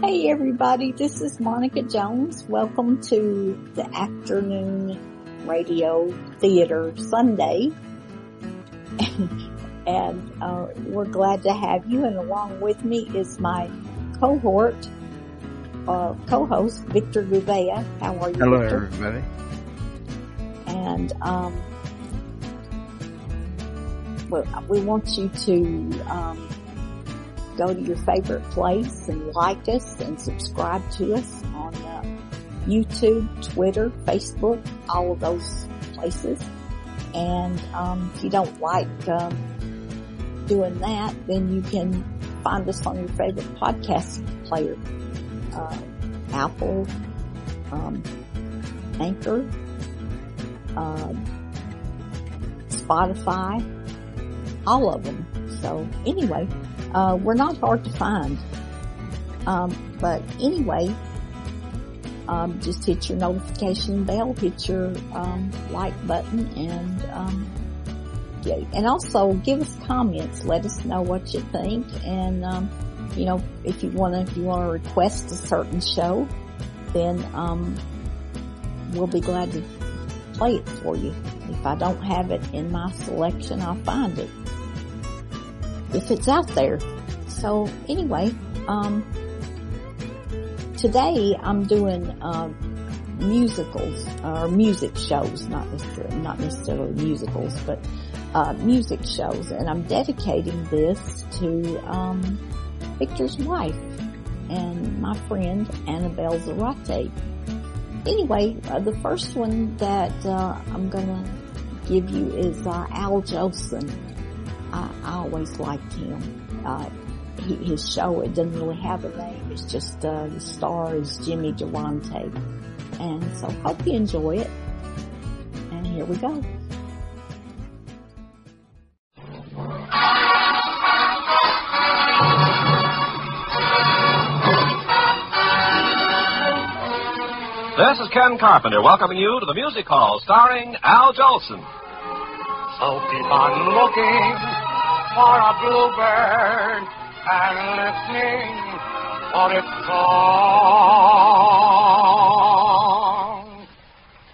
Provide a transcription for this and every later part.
Hey everybody, this is Monica Jones. Welcome to the afternoon radio theater Sunday. and uh, we're glad to have you. And along with me is my cohort, uh, co-host Victor Gouveia. How are you? Hello, Victor? everybody. And um, well, we want you to um, go to your favorite place and like us and subscribe to us on uh, YouTube, Twitter, Facebook, all of those places. And um, if you don't like um, doing that, then you can find us on your favorite podcast player, uh, Apple, um, Anchor, uh, Spotify, all of them. So anyway, uh, we're not hard to find. Um, but anyway, um, just hit your notification bell, hit your um, like button, and um, yeah, and also give us comments. Let us know what you think, and um, you know if you want to if you want to request a certain show, then um, we'll be glad to play it for you. If I don't have it in my selection, I'll find it if it's out there. So anyway, um, today I'm doing uh, musicals or music shows, not necessarily not necessarily musicals, but uh, music shows, and I'm dedicating this to um, Victor's wife and my friend Annabelle Zarate. Anyway, uh, the first one that uh, I'm gonna give you is uh, Al Jolson. I, I always liked him. Uh, he, his show, it doesn't really have a name. It's just, uh, the star is Jimmy Durante. And so hope you enjoy it. And here we go. This is Ken Carpenter welcoming you to the Music Hall starring Al Jolson. So keep on looking for a bluebird and listening for its song.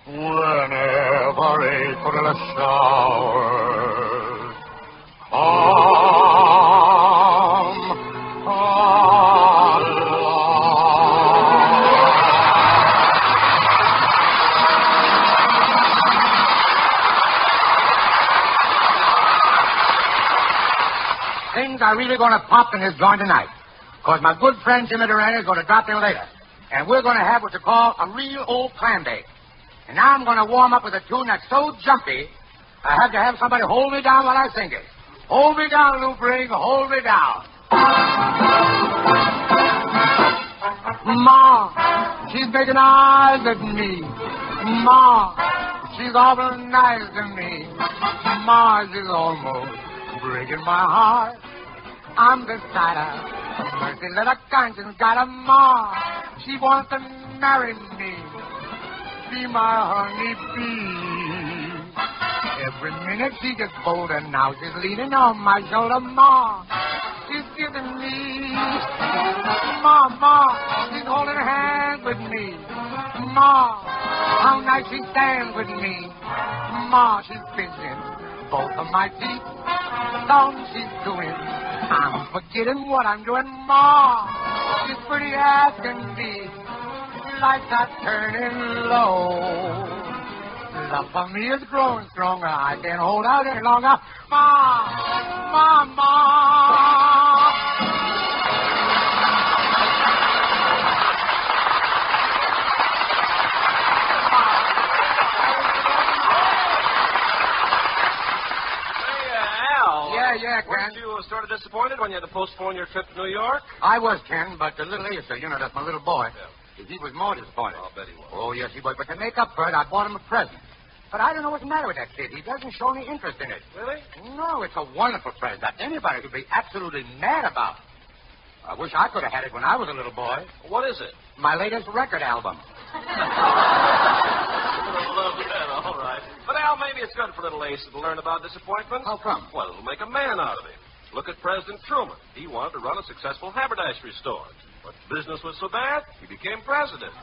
Whenever April showers are really going to pop in this joint tonight. Because my good friend Jimmy Durante is going to drop in later. And we're going to have what you call a real old clam bake. And now I'm going to warm up with a tune that's so jumpy, I have to have somebody hold me down while I sing it. Hold me down, Lou Bring, hold me down. Ma, she's making eyes at me. Ma, she's awful nice to me. Ma, she's almost breaking my heart. I'm the cider. Mercy, a conscience got a ma. She wants to marry me. Be my honey bee. Every minute she gets bolder. Now she's leaning on my shoulder. Ma, she's giving me. Ma, ma, she's holding hands with me. Ma, how nice she stands with me. Ma, she's pinching both of my feet. Song she's doing. I'm forgetting what I'm doing. Ma, she's pretty as can be. Lights are turning low. Love for me is growing stronger. I can't hold out any longer. Ma, ma, ma. Yeah, yeah, Ken. Weren't you sort of disappointed when you had to postpone your trip to New York? I was, Ken, but the little Asa, you know, that's my little boy. He was more disappointed. I'll bet he was. Oh, yes, he was. But to make up for it, I bought him a present. But I don't know what's the matter with that kid. He doesn't show any interest in it. Really? No, it's a wonderful present that anybody could be absolutely mad about. I wish I could have had it when I was a little boy. What is it? My latest record album. Love that, all right. But, Al, maybe it's good for little Ace to learn about disappointment. How come? Well, it'll make a man out of him. Look at President Truman. He wanted to run a successful haberdashery store. But business was so bad, he became president.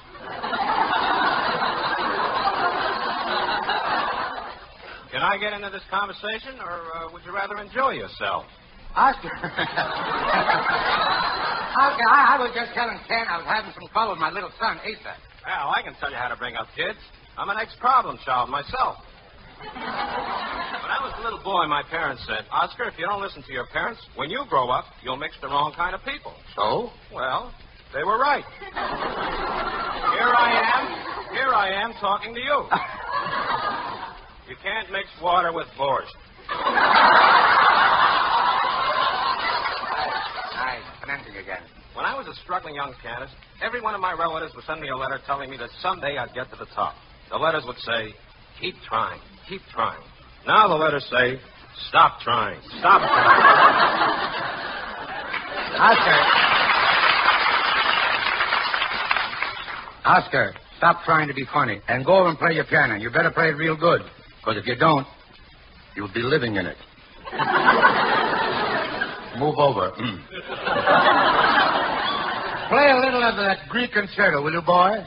Can I get into this conversation, or uh, would you rather enjoy yourself? Oscar. Oscar, I, I was just telling Ken I was having some trouble with my little son, Asa. Well, I can tell you how to bring up kids. I'm an ex-problem child myself. when I was a little boy, my parents said, Oscar, if you don't listen to your parents, when you grow up, you'll mix the wrong kind of people. So? Well, they were right. Here I am. Here I am talking to you. You can't mix water with borscht. I commencing again. When I was a struggling young pianist, every one of my relatives would send me a letter telling me that someday I'd get to the top. The letters would say, keep trying, keep trying. Now the letters say, stop trying, stop trying. Oscar. Oscar, stop trying to be funny and go over and play your piano. You better play it real good, because if you don't, you'll be living in it. Move over. Mm. play a little of that Greek concerto, will you, boy?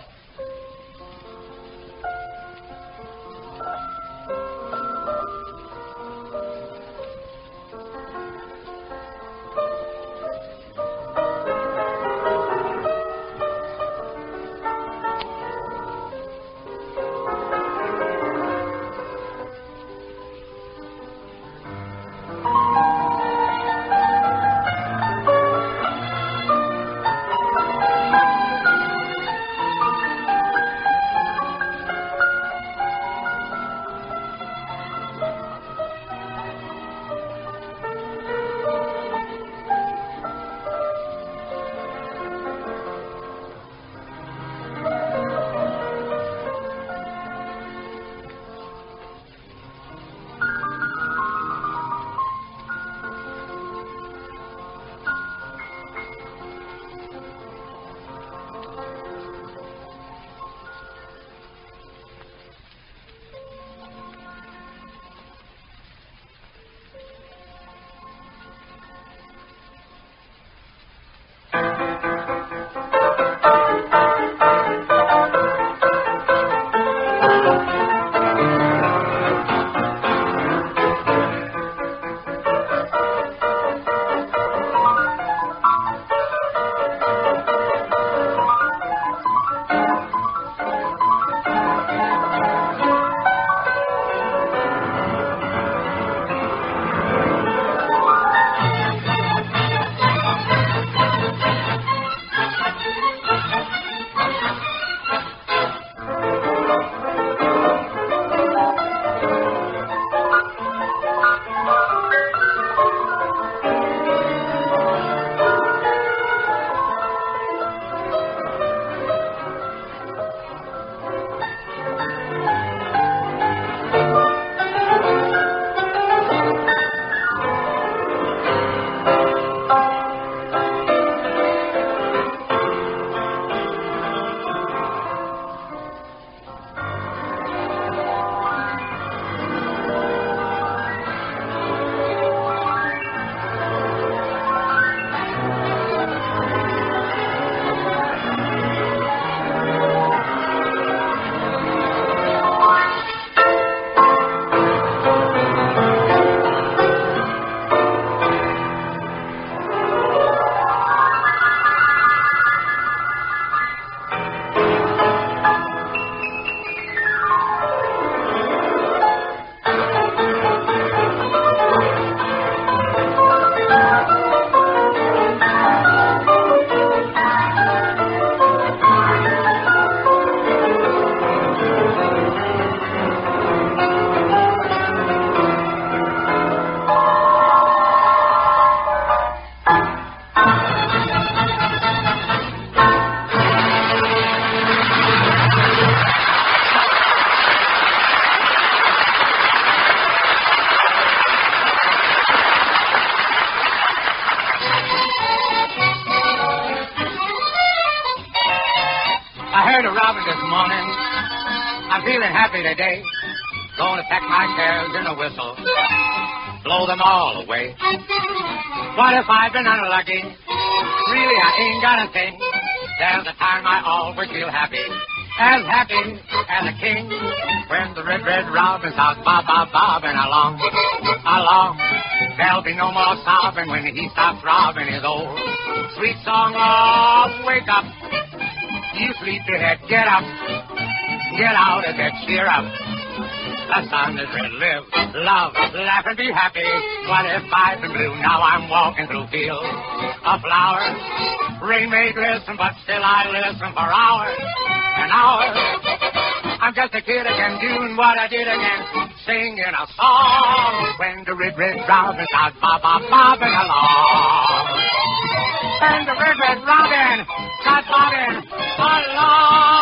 Been unlucky? Really, I ain't got a thing. There's a time I always feel happy. As happy as a king. When the red, red robin starts bob, bob, bobbing along. Along. There'll be no more sobbing when he stops robbing his old sweet song of wake up. You sleepyhead, get up. Get out of bed, cheer up. The sun is red, live, love, laugh and be happy. What if I've been blue? Now I'm walking through fields of flowers. Rain may glisten, but still I listen for hours and hours. I'm just a kid again, doing what I did again, singing a song. When the red, red robin starts bob, bob, bobbing along. When the red, red robin starts bobbing along.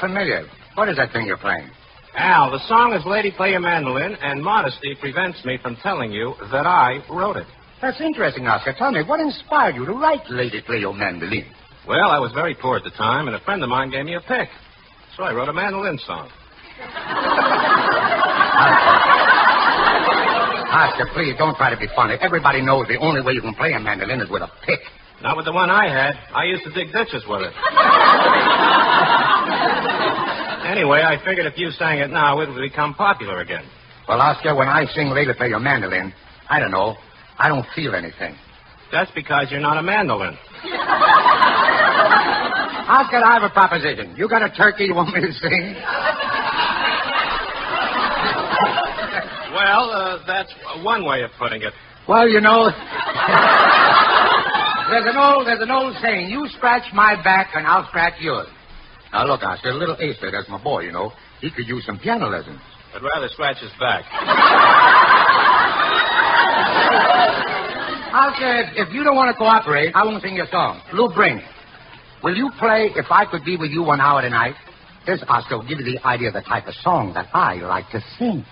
Familiar. What is that thing you're playing? Al, the song is Lady Play Your Mandolin, and modesty prevents me from telling you that I wrote it. That's interesting, Oscar. Tell me, what inspired you to write Lady Play Your Mandolin? Well, I was very poor at the time, and a friend of mine gave me a pick. So I wrote a mandolin song. Oscar, please, don't try to be funny. Everybody knows the only way you can play a mandolin is with a pick. Not with the one I had. I used to dig ditches with it. anyway, I figured if you sang it now, it would become popular again. Well, Oscar, when I sing Lady Play Your Mandolin, I don't know. I don't feel anything. That's because you're not a mandolin. Oscar, I have a proposition. You got a turkey you want me to sing? Well, uh, that's one way of putting it. Well, you know, there's an old there's an old saying: "You scratch my back, and I'll scratch yours." Now, look, Oscar, little Asa, that's my boy. You know, he could use some piano lessons. I'd rather scratch his back. Oscar, if, if you don't want to cooperate, I won't sing your song. Lou Bring. Will you play "If I Could Be with You One Hour Tonight"? This, Oscar, will give you the idea of the type of song that I like to sing.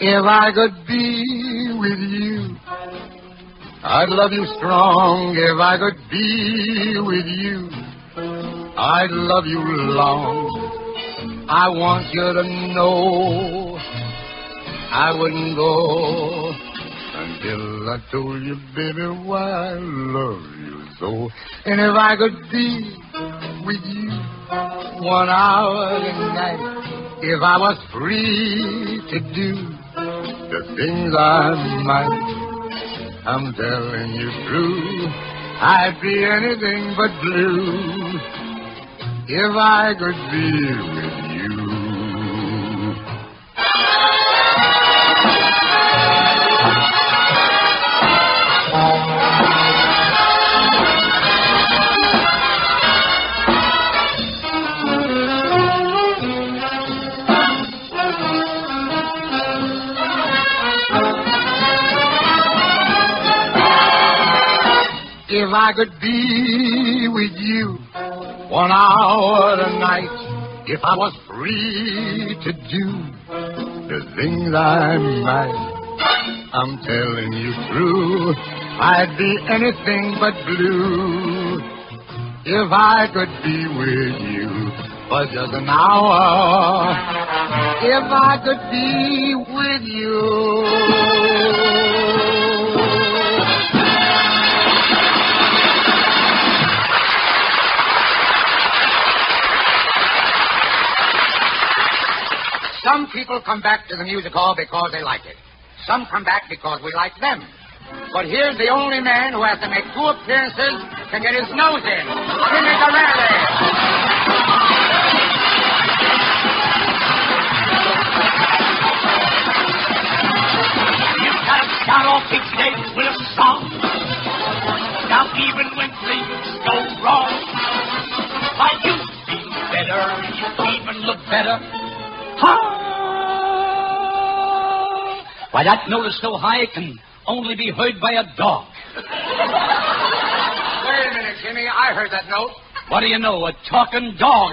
If I could be with you, I'd love you strong. If I could be with you, I'd love you long. I want you to know I wouldn't go until I told you, baby, why I love you so. And if I could be with you one hour tonight, if I was free to do the things I might, I'm telling you true, I'd be anything but blue if I could be with you. If I could be with you one hour a night, if I was free to do the things I might, I'm telling you true, I'd be anything but blue if I could be with you for just an hour. If I could be with you. Some people come back to the music hall because they like it. Some come back because we like them. But here's the only man who has to make two appearances can get his nose in. Jimmy Durante. got all fixated with a song. Now even when things go wrong, why you feel better, you even look better. Ha! Why, that note is so high it can only be heard by a dog. Wait a minute, Jimmy. I heard that note. What do you know? A talking dog.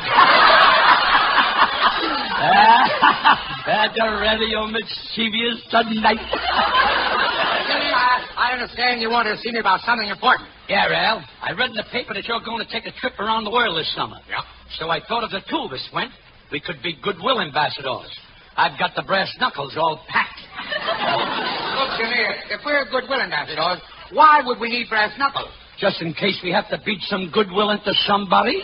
That's a radio mischievous tonight. Jimmy, I, I understand you wanted to see me about something important. Yeah, Al. I read in the paper that you're going to take a trip around the world this summer. Yeah. So I thought if the two of us went, we could be goodwill ambassadors. I've got the brass knuckles all packed. Look, Jimmy, if we're goodwill ambassadors, why would we need brass knuckles? Just in case we have to beat some goodwill into somebody.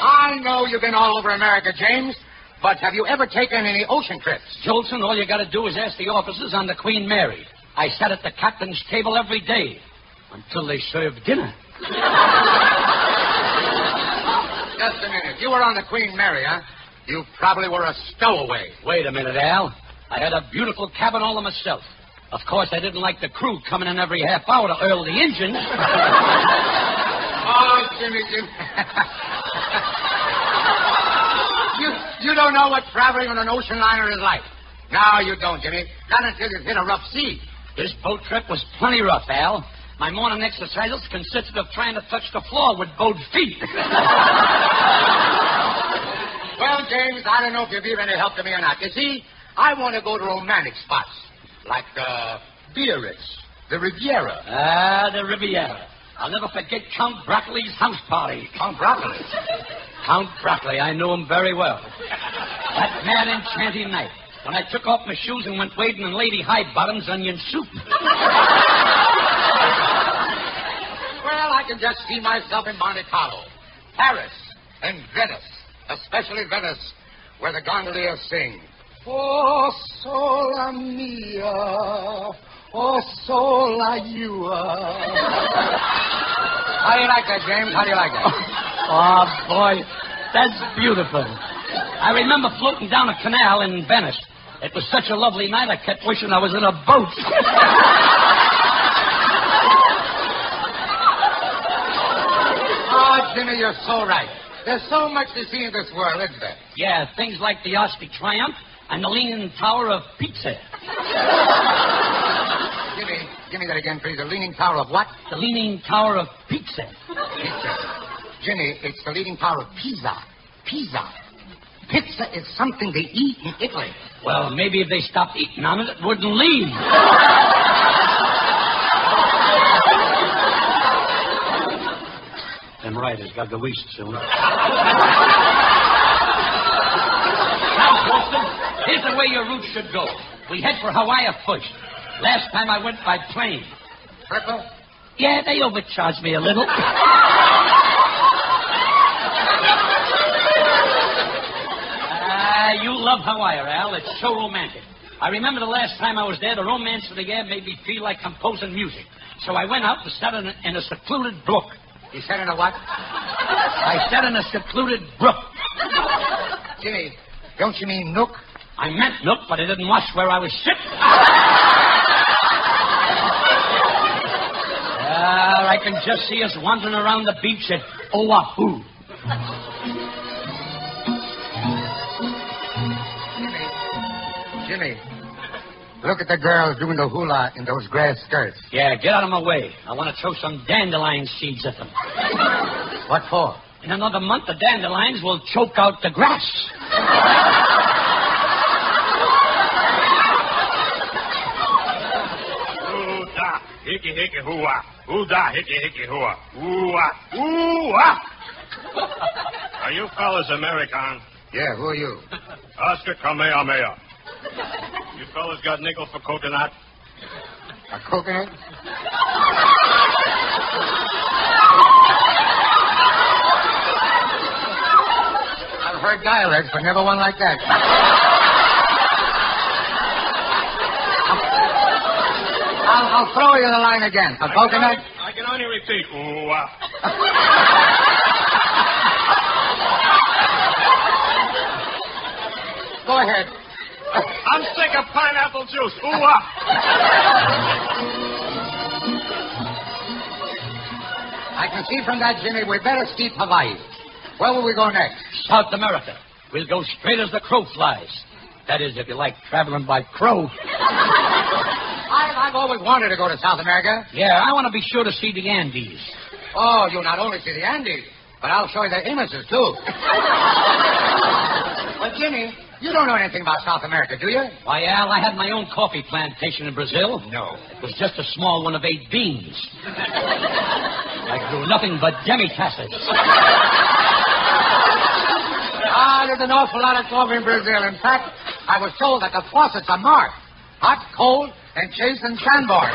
I know you've been all over America, James, but have you ever taken any ocean trips? Jolson, all you got to do is ask the officers on the Queen Mary. I sat at the captain's table every day until they served dinner. Just a minute. You were on the Queen Mary, huh? You probably were a stowaway. Wait a minute, Al. I had a beautiful cabin all to myself. Of course, I didn't like the crew coming in every half hour to oil the engine. Oh, Jimmy, Jimmy. you, you don't know what traveling on an ocean liner is like. No, you don't, Jimmy. Not until you've hit a rough sea. This boat trip was plenty rough, Al. My morning exercises consisted of trying to touch the floor with both feet. Well, James, I don't know if you'll be of any help to me or not. You see, I want to go to romantic spots like uh, Biarritz, the Riviera. Ah, the Riviera. I'll never forget Count Broccoli's house party. Count Broccoli. Count Broccoli, I knew him very well. That mad enchanting night, when I took off my shoes and went wading in Lady High Bottom's onion soup. Well, I can just see myself in Monte Carlo, Paris, and Venice, especially Venice, where the gondoliers sing. Oh, sola mia, oh, sola yua. How do you like that, James? How do you like that? Oh, boy, that's beautiful. I remember floating down a canal in Venice. It was such a lovely night, I kept wishing I was in a boat. Oh, Jimmy, you're so right. There's so much to see in this world, isn't there? yeah, things like the Osby Triumph and the Leaning Tower of Pizza. Jimmy, give me that again, please. The Leaning Tower of what? The Leaning Tower of Pizza. Pizza. Jimmy, it's the Leaning Tower of Pisa. Pisa. Pizza is something they eat in Italy. Well, maybe if they stopped eating on it, it wouldn't leave. Them riders got the waist soon. Now, Wilson, here's the way your route should go. We head for Hawaii first. Last time I went by plane. Triple? Yeah, they overcharged me a little. Ah, you love Hawaii, Al. It's so romantic. I remember the last time I was there, the romance of the air made me feel like composing music. So I went out and sat in a, in a secluded brook. You said in a what? I sat in a secluded brook. Jimmy, don't you mean Nook? I meant nook, but I didn't watch where I was sitting. Ah, I can just see us wandering around the beach at Oahu. Jimmy, look at the girls doing the hula in those grass skirts. Yeah, get out of my way. I want to throw some dandelion seeds at them. What for? In another month, the dandelions will choke out the grass. Ooh-da, hickey, hickey, hoo-ah. Ooh-da, hickey, hickey, hoo-ah. Ooh-ah, ooh-ah. Are you fellas American? Yeah, who are you? Oscar Kamehameha. You fellas got nickel for coconut? A coconut? I've heard dialects, but never one like that. I'll, I'll throw you the line again. A coconut? I can only repeat. Ooh-ah. Go ahead. I'm sick of pineapple juice. Ooh-ah. I can see from that, Jimmy, we better skip Hawaii. Where will we go next? South America. We'll go straight as the crow flies. That is, if you like traveling by crow. I, I've always wanted to go to South America. Yeah, I want to be sure to see the Andes. Oh, you not only see the Andes, but I'll show you the Imuses, too. well, Jimmy, you don't know anything about South America, do you? Why, Al, I had my own coffee plantation in Brazil. No. It was just a small one of eight beans. I grew nothing but demi-tasses. Ah, there's an awful lot of coffee in Brazil. In fact, I was told that the faucets are marked. Hot, cold, and Chase and Sanborn.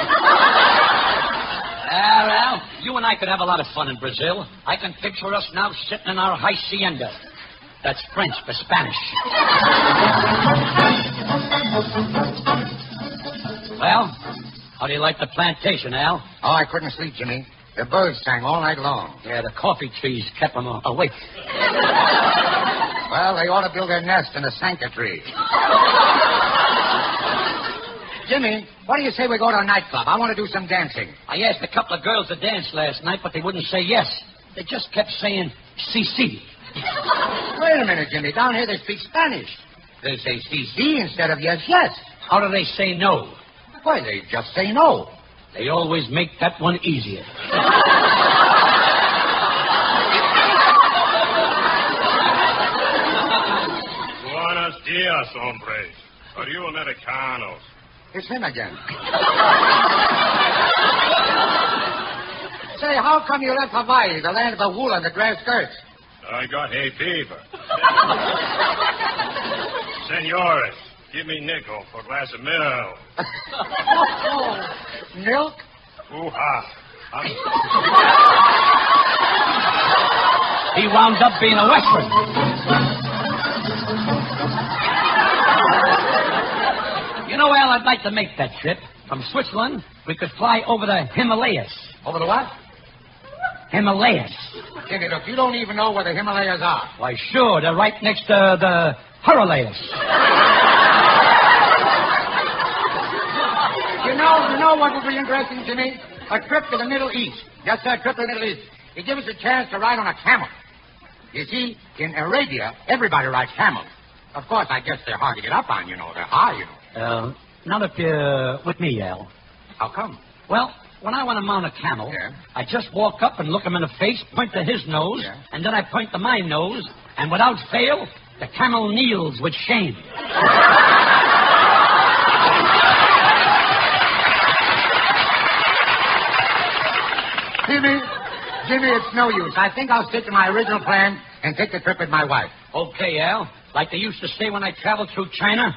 Al, Al, you and I could have a lot of fun in Brazil. I can picture us now sitting in our high hacienda. That's French for Spanish. well, how do you like the plantation, Al? Oh, I couldn't sleep, Jimmy. The birds sang all night long. Yeah, the coffee trees kept them awake. Well, they ought to build their nest in a Sanka tree. Jimmy, what do you say we go to a nightclub? I want to do some dancing. I asked a couple of girls to dance last night, but they wouldn't say yes. They just kept saying CC. Wait a minute, Jimmy. Down here they speak Spanish. They say CC instead of yes, yes. How do they say no? Why, they just say no. They always make that one easier. Buenos dias, hombres. Are you Americanos? It's him again. Say, how come you left Hawaii, the land of the wool and the grass skirts? I got hay fever. Senores, give me nickel for a glass of milk. Milk? Ooh-ha. I'm... He wound up being a Western. You know, Al, I'd like to make that trip. From Switzerland, we could fly over the Himalayas. Over the what? Himalayas. Look, you don't even know where the Himalayas are. Why, sure, they're right next to the Himalayas. You know, you know what would be interesting, to me? A trip to the Middle East. Yes, sir, a trip to the Middle East. It gives us a chance to ride on a camel. You see, in Arabia, everybody rides camels. Of course, I guess they're hard to get up on, you know. They're high, you know. Uh, not if you're with me, Al. How come? Well, when I want to mount a camel, Yeah. I just walk up and look him in the face, point to his nose, Yeah. and then I point to my nose, and without fail, the camel kneels with shame. Jimmy, Jimmy, it's no use. I think I'll stick to my original plan and take the trip with my wife. Okay, Al. Like they used to say when I traveled through China.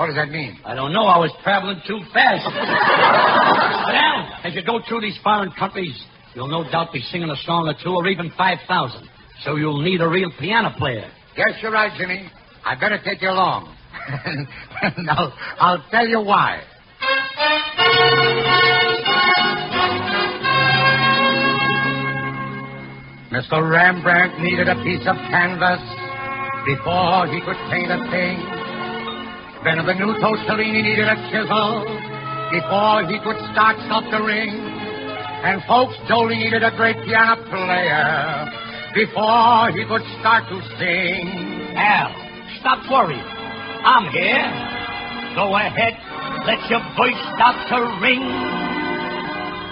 What does that mean? I don't know. I was traveling too fast. Al, as you go through these foreign countries, you'll no doubt be singing a song or two or even 5,000. So you'll need a real piano player. Yes, you're right, Jimmy. I better take you along. and I'll, I'll tell you why. Mr. Rembrandt needed a piece of canvas before he could paint a thing. Benvenuto Cellini needed a chisel before he could start sculpturing. And folks, Jolie needed a great piano player before he could start to sing. Al, stop worrying. I'm here. Go ahead. Let your voice start to ring.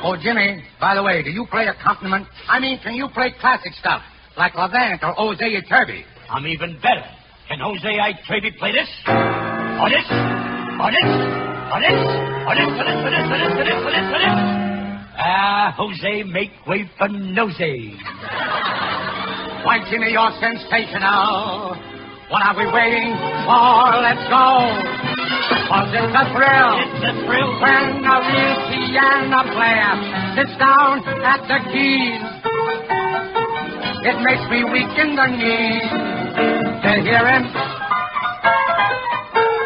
Oh, Jimmy, by the way, do you play accompaniment? I mean, can you play classic stuff like Levant or Jose Iturbi? I'm even better. Can Jose I. Trevi play this? あれあれあれあれそれそれそれそれそれそれああ、Jose, ah, make way for Nosey. Why, Jimmy, you're sensational. What are we waiting for? Let's go. Cause it's a thrill. It's a thrill. When a real piano player sits down at the keys. It makes me weak in the knees to hear him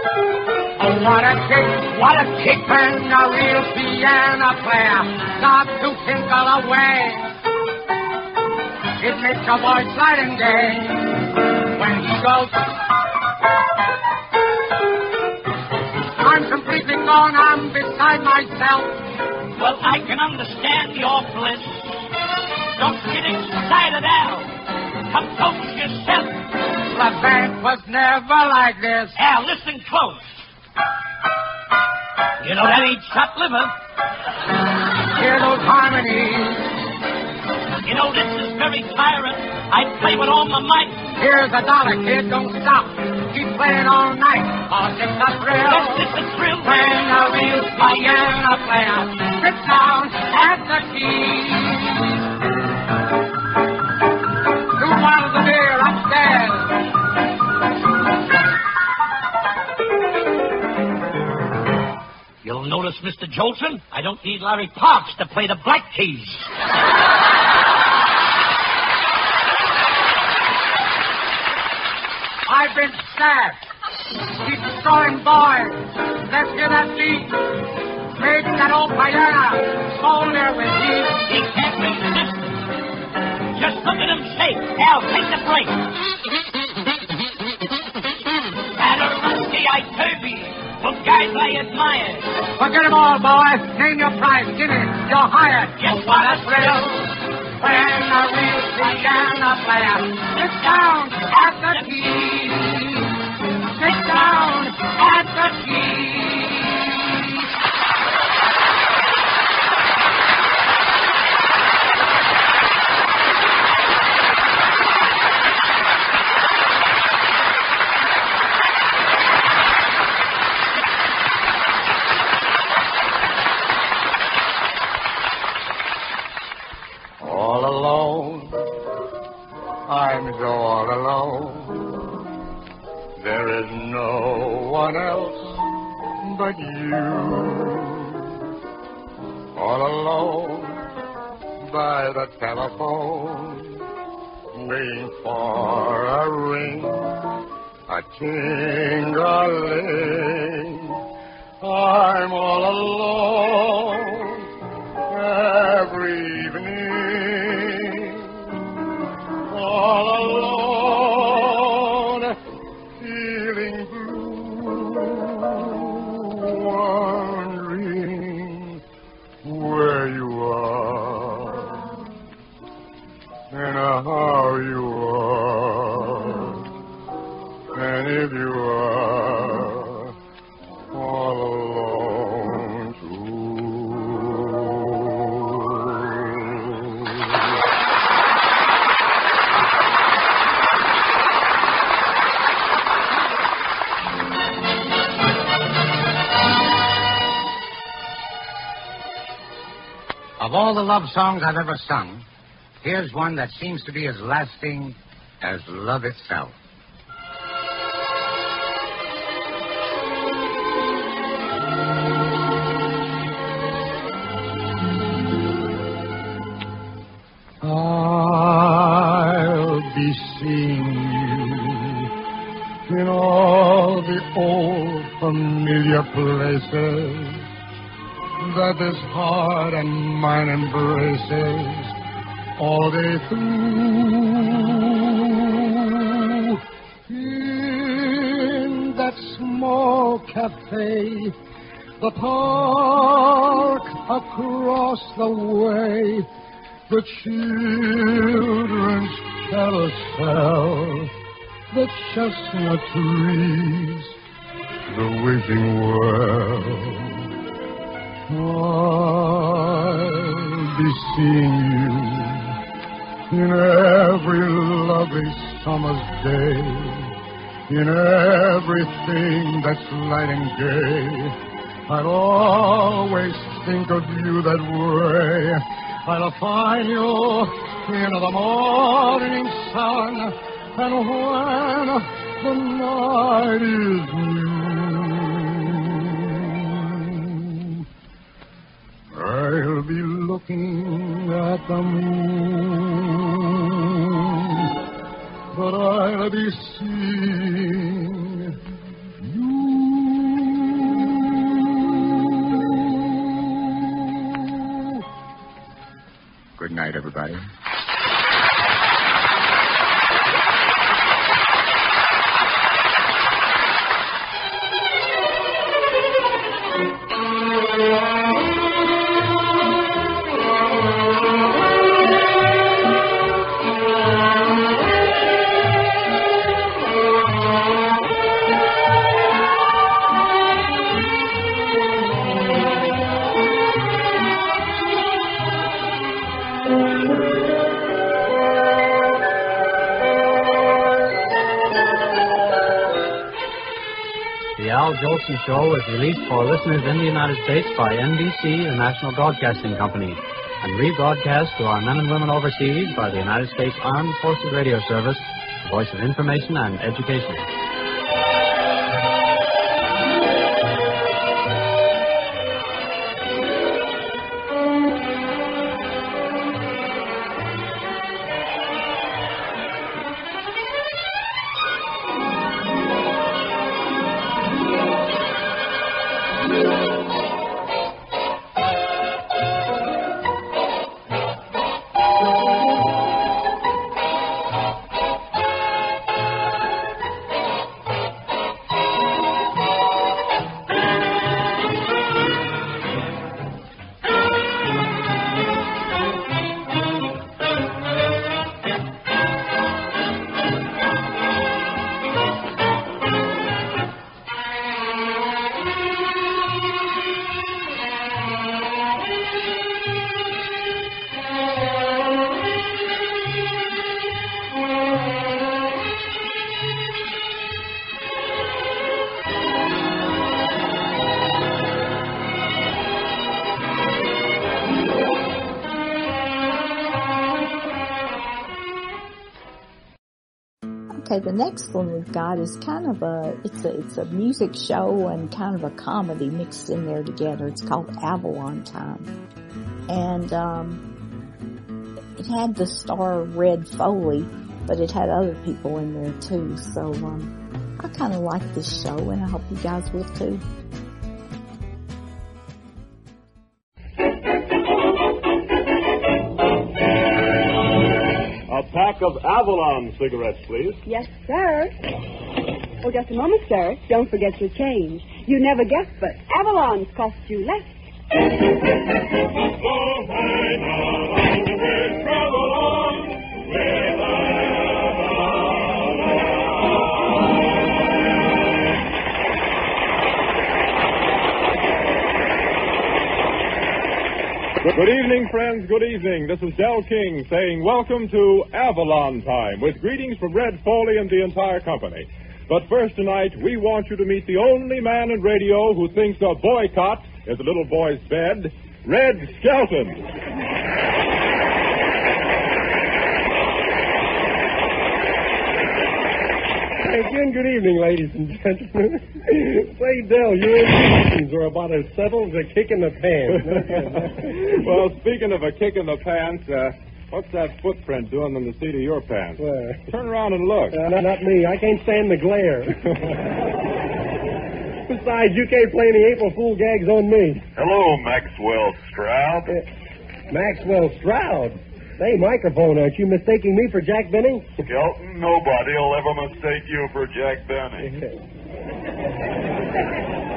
Oh, what a kick, what a kick when a real piano player starts to tinkle away. It makes a voice light and gay when he goes. I'm completely gone, I'm beside myself. Well, I can understand your bliss. Don't get excited, Al. Compose yourself. The bank was never like this. Al, listen close. You know that ain't chopped liver. Hear those harmonies. You know this is very tiring. I play with all my might. Here's a dollar, kid. Don't stop. Keep playing all night. Cause it's a thrill. Yes, it's a thrill. When a real piano player sits down at the keys. Two bottles of beer upstairs. You'll notice, Mr. Jolson, I don't need Larry Parks to play the Black Keys. I've been stabbed. Destroying boys. Let's get that beat. Make that old piano smolder with heat. He can't resist. Just look at him shake. Al, take the break. Paderewski, I Turby. Guys I admire. Forget them all, boys. Name your price. Give it. You're hired. Yes, what a thrill. When a real piano player sits down at the keys. Sit down at the keys. Love songs I've ever sung, here's one that seems to be as lasting as love itself. This heart and mine embraces all day through. In that small cafe, the park across the way, the children's carousel, the chestnut trees, the wishing well. Seeing you in every lovely summer's day, in everything that's light and gay. I'll always think of you that way. I'll find you in the morning sun, and when the night is new. I'll be looking at the moon, but I'll be seeing you. Good night, everybody. The Al Jolson Show was released for listeners in the United States by NBC, the National Broadcasting Company, and rebroadcast to our men and women overseas by the United States Armed Forces Radio Service, the voice of information and education. The next one we've got is kind of a it's a it's a music show and kind of a comedy mixed in there together. It's called Avalon Time, and um, it had the star Red Foley, but it had other people in there too. So um, I kind of like this show, and I hope you guys will too. Avalon cigarettes, please. Yes, sir. Oh, just a moment, sir. Don't forget your change. You never guessed, but Avalon's cost you less. Oh, Good evening, friends. Good evening. This is Del King saying welcome to Avalon Time with greetings from Red Foley and the entire company. But first tonight, we want you to meet the only man in radio who thinks a boycott is a little boy's bed, Red Skelton. Again, good evening, ladies and gentlemen. Say, Del, your intentions are about as settled as a kick in the pants. well, speaking of a kick in the pants, uh, what's that footprint doing on the seat of your pants? Well, Turn around and look. uh, not, not me. I can't stand the glare. Besides, you can't play any April Fool gags on me. Hello, Maxwell Stroud. Maxwell Stroud. Hey, microphone, aren't you mistaking me for Jack Benny? Skelton, nobody will ever mistake you for Jack Benny.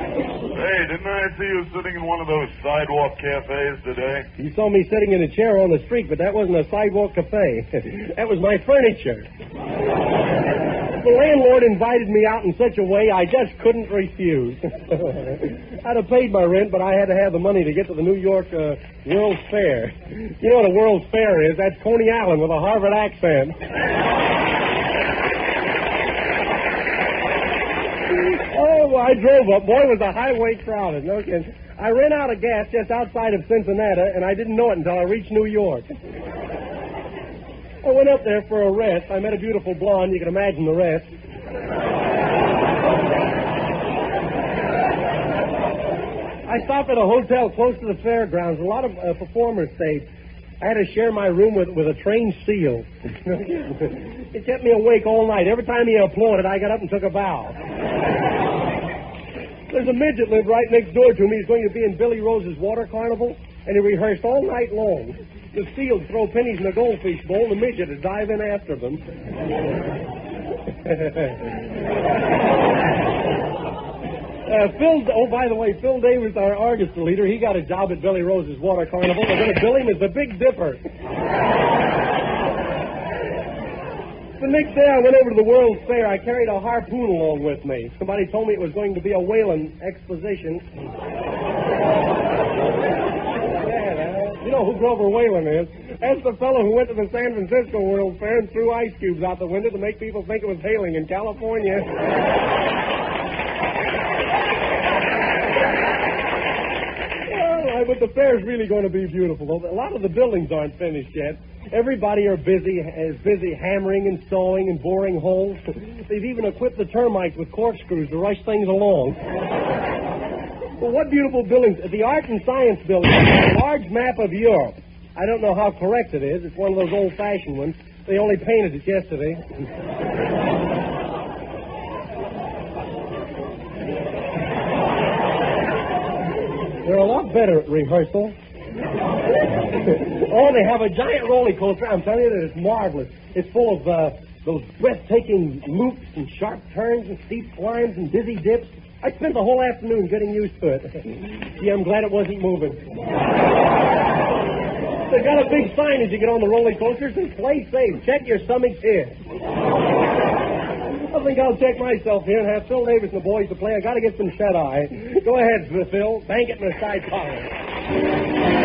Hey, didn't I see you sitting in one of those sidewalk cafes today? You saw me sitting in a chair on the street, but that wasn't a sidewalk cafe. that was my furniture. The landlord invited me out in such a way I just couldn't refuse. I'd have paid my rent, but I had to have the money to get to the New York uh, World's Fair. You know what a World's Fair is? That's Coney Island with a Harvard accent. Oh, I drove up. Boy, was the highway crowded. No kidding. I ran out of gas just outside of Cincinnati, and I didn't know it until I reached New York. I went up there for a rest. I met a beautiful blonde. You can imagine the rest. I stopped at a hotel close to the fairgrounds. A lot of uh, performers stayed. I had to share my room with, with a trained seal. it kept me awake all night. Every time he applauded, I got up and took a bow. There's a midget lived right next door to me. He's going to be in Billy Rose's water carnival, and he rehearsed all night long. The would throw pennies in a goldfish bowl, the midget to dive in after them. Uh, Phil, oh, by the way, Phil Davis, our orchestra leader, he got a job at Billy Rose's Water Carnival. They're going to bill him as the Big Dipper. the next day I went over to the World's Fair. I carried a harpoon along with me. Somebody told me it was going to be a whaling exposition know who Grover Whalen is. That's the fellow who went to the San Francisco World Fair and threw ice cubes out the window to make people think it was hailing in California. well, but the fair's really going to be beautiful. Though. A lot of the buildings aren't finished yet. Everybody are busy is busy hammering and sawing and boring holes. They've even equipped the termites with corkscrews to rush things along what beautiful buildings! The Art and Science Building, a large map of Europe. I don't know how correct it is. It's one of those old-fashioned ones. They only painted it yesterday. They're a lot better at rehearsal. oh, they have a giant roller coaster. I'm telling you that it's marvelous. It's full of uh, those breathtaking loops and sharp turns and steep climbs and dizzy dips. I spent the whole afternoon getting used to it. Gee, I'm glad it wasn't moving. They got a big sign as you get on the roller coasters and play safe. Check your stomachs here. I think I'll check myself here and have Phil Davis and the boys to play. I got to get some shut eye. Go ahead, Phil. Bank it in the side pocket.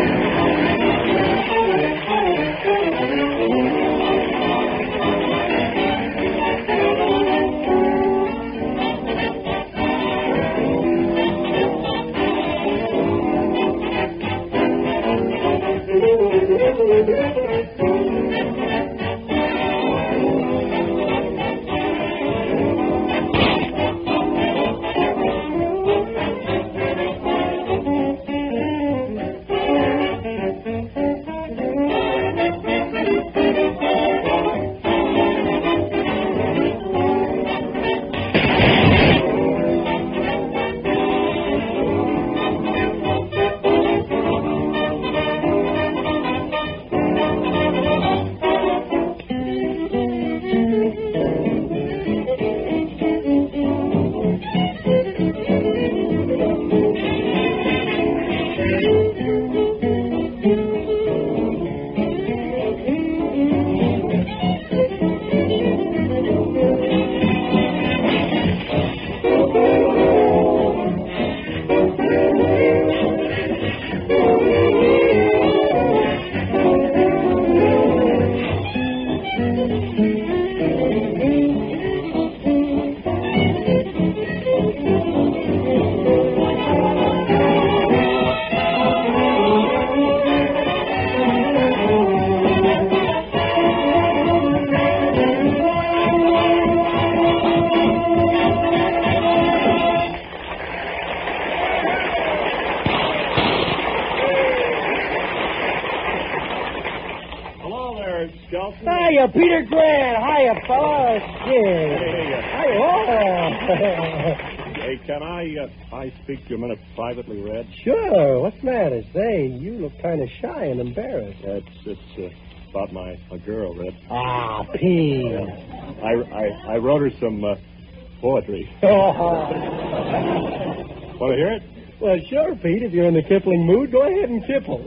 If you're in the Kipling mood, go ahead and kipple.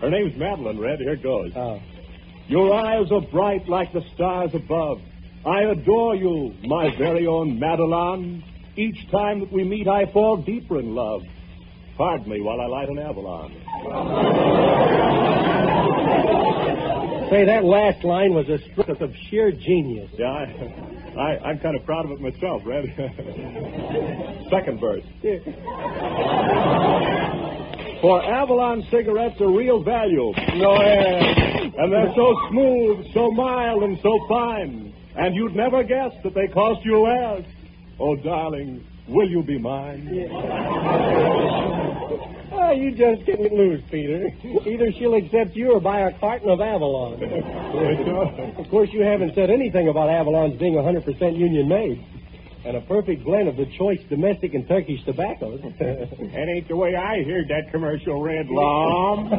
Her name's Madeline, Red. Here goes. Oh. Your eyes are bright like the stars above. I adore you, my very own Madeline. Each time that we meet, I fall deeper in love. Pardon me while I light an Avalon. Say, that last line was a stroke of sheer genius. Yeah, I, I, I'm kind of proud of it myself, Red. Second verse. For Avalon cigarettes are real value. No air. And they're so smooth, so mild, and so fine. And you'd never guess that they cost you less. Oh, darling, will you be mine? Oh, you just getting it loose, Peter. Either she'll accept you or buy a carton of Avalon. of course, you haven't said anything about Avalon's being 100% union made. And a perfect blend of the choice domestic and Turkish tobaccos. That ain't the way I heard that commercial, Red Lom.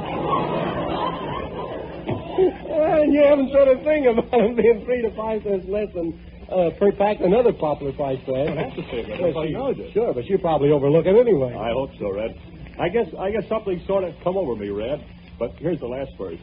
and you haven't said a thing about them being three to five cents less than uh, per pack another popular price brand. That's the thing. Well, she- knows. Sure, but you probably overlook it anyway. I hope so, Red. I guess I guess something sort of come over me, Red. But here's the last verse.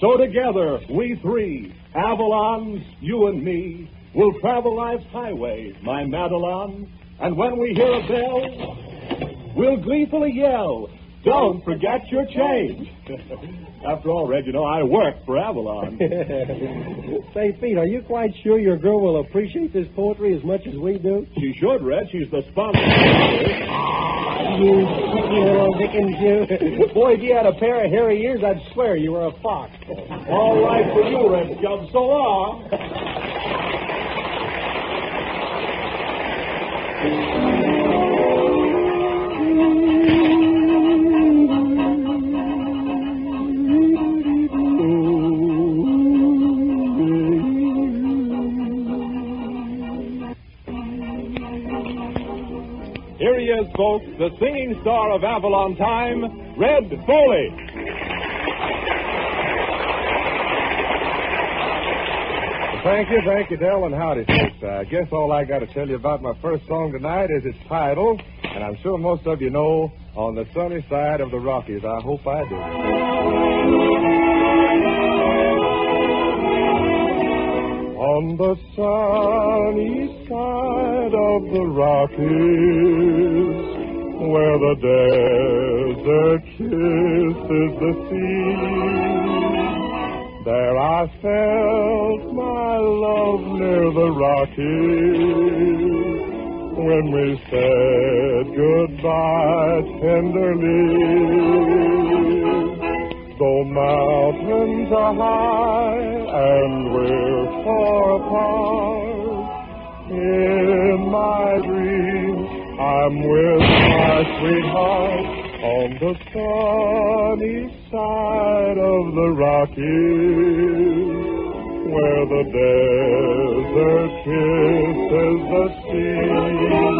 So together, we three, Avalons, you and me, will travel life's highway, my Madelon. And when we hear a bell, we'll gleefully yell, Don't forget your change. After all, Red, you know, I work for Avalon. Say, Pete, are you quite sure your girl will appreciate this poetry as much as we do? She should, Red. She's the sponsor. You little Dickens, you. Boy, if you had a pair of hairy ears, I'd swear you were a fox. All right for you, Red Scub. So long. Folks, the singing star of Avalon Time, Red Foley. Thank you, thank you, Del, and howdy, folks. I guess all I got to tell you about my first song tonight is its title, and I'm sure most of you know, On the Sunny Side of the Rockies. I hope I do. On the sunny side of the Rockies, where the desert kisses the sea, there I felt my love near the Rockies when we said goodbye tenderly. Though mountains are high and we're far apart, in my dreams I'm with my sweetheart on the sunny side of the Rockies, where the desert kisses the Though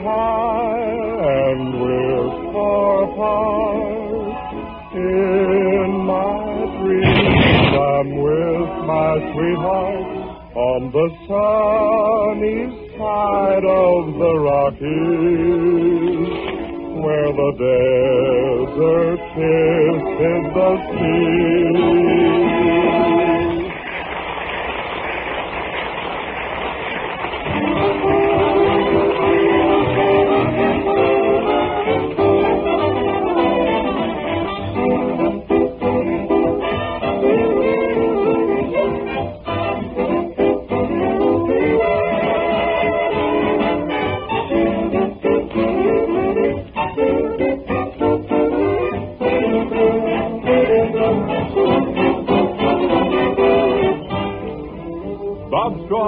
high and we're far apart, in my dreams I'm with my sweetheart on the sunny side of the Rockies, where the desert kisses the sea. Bob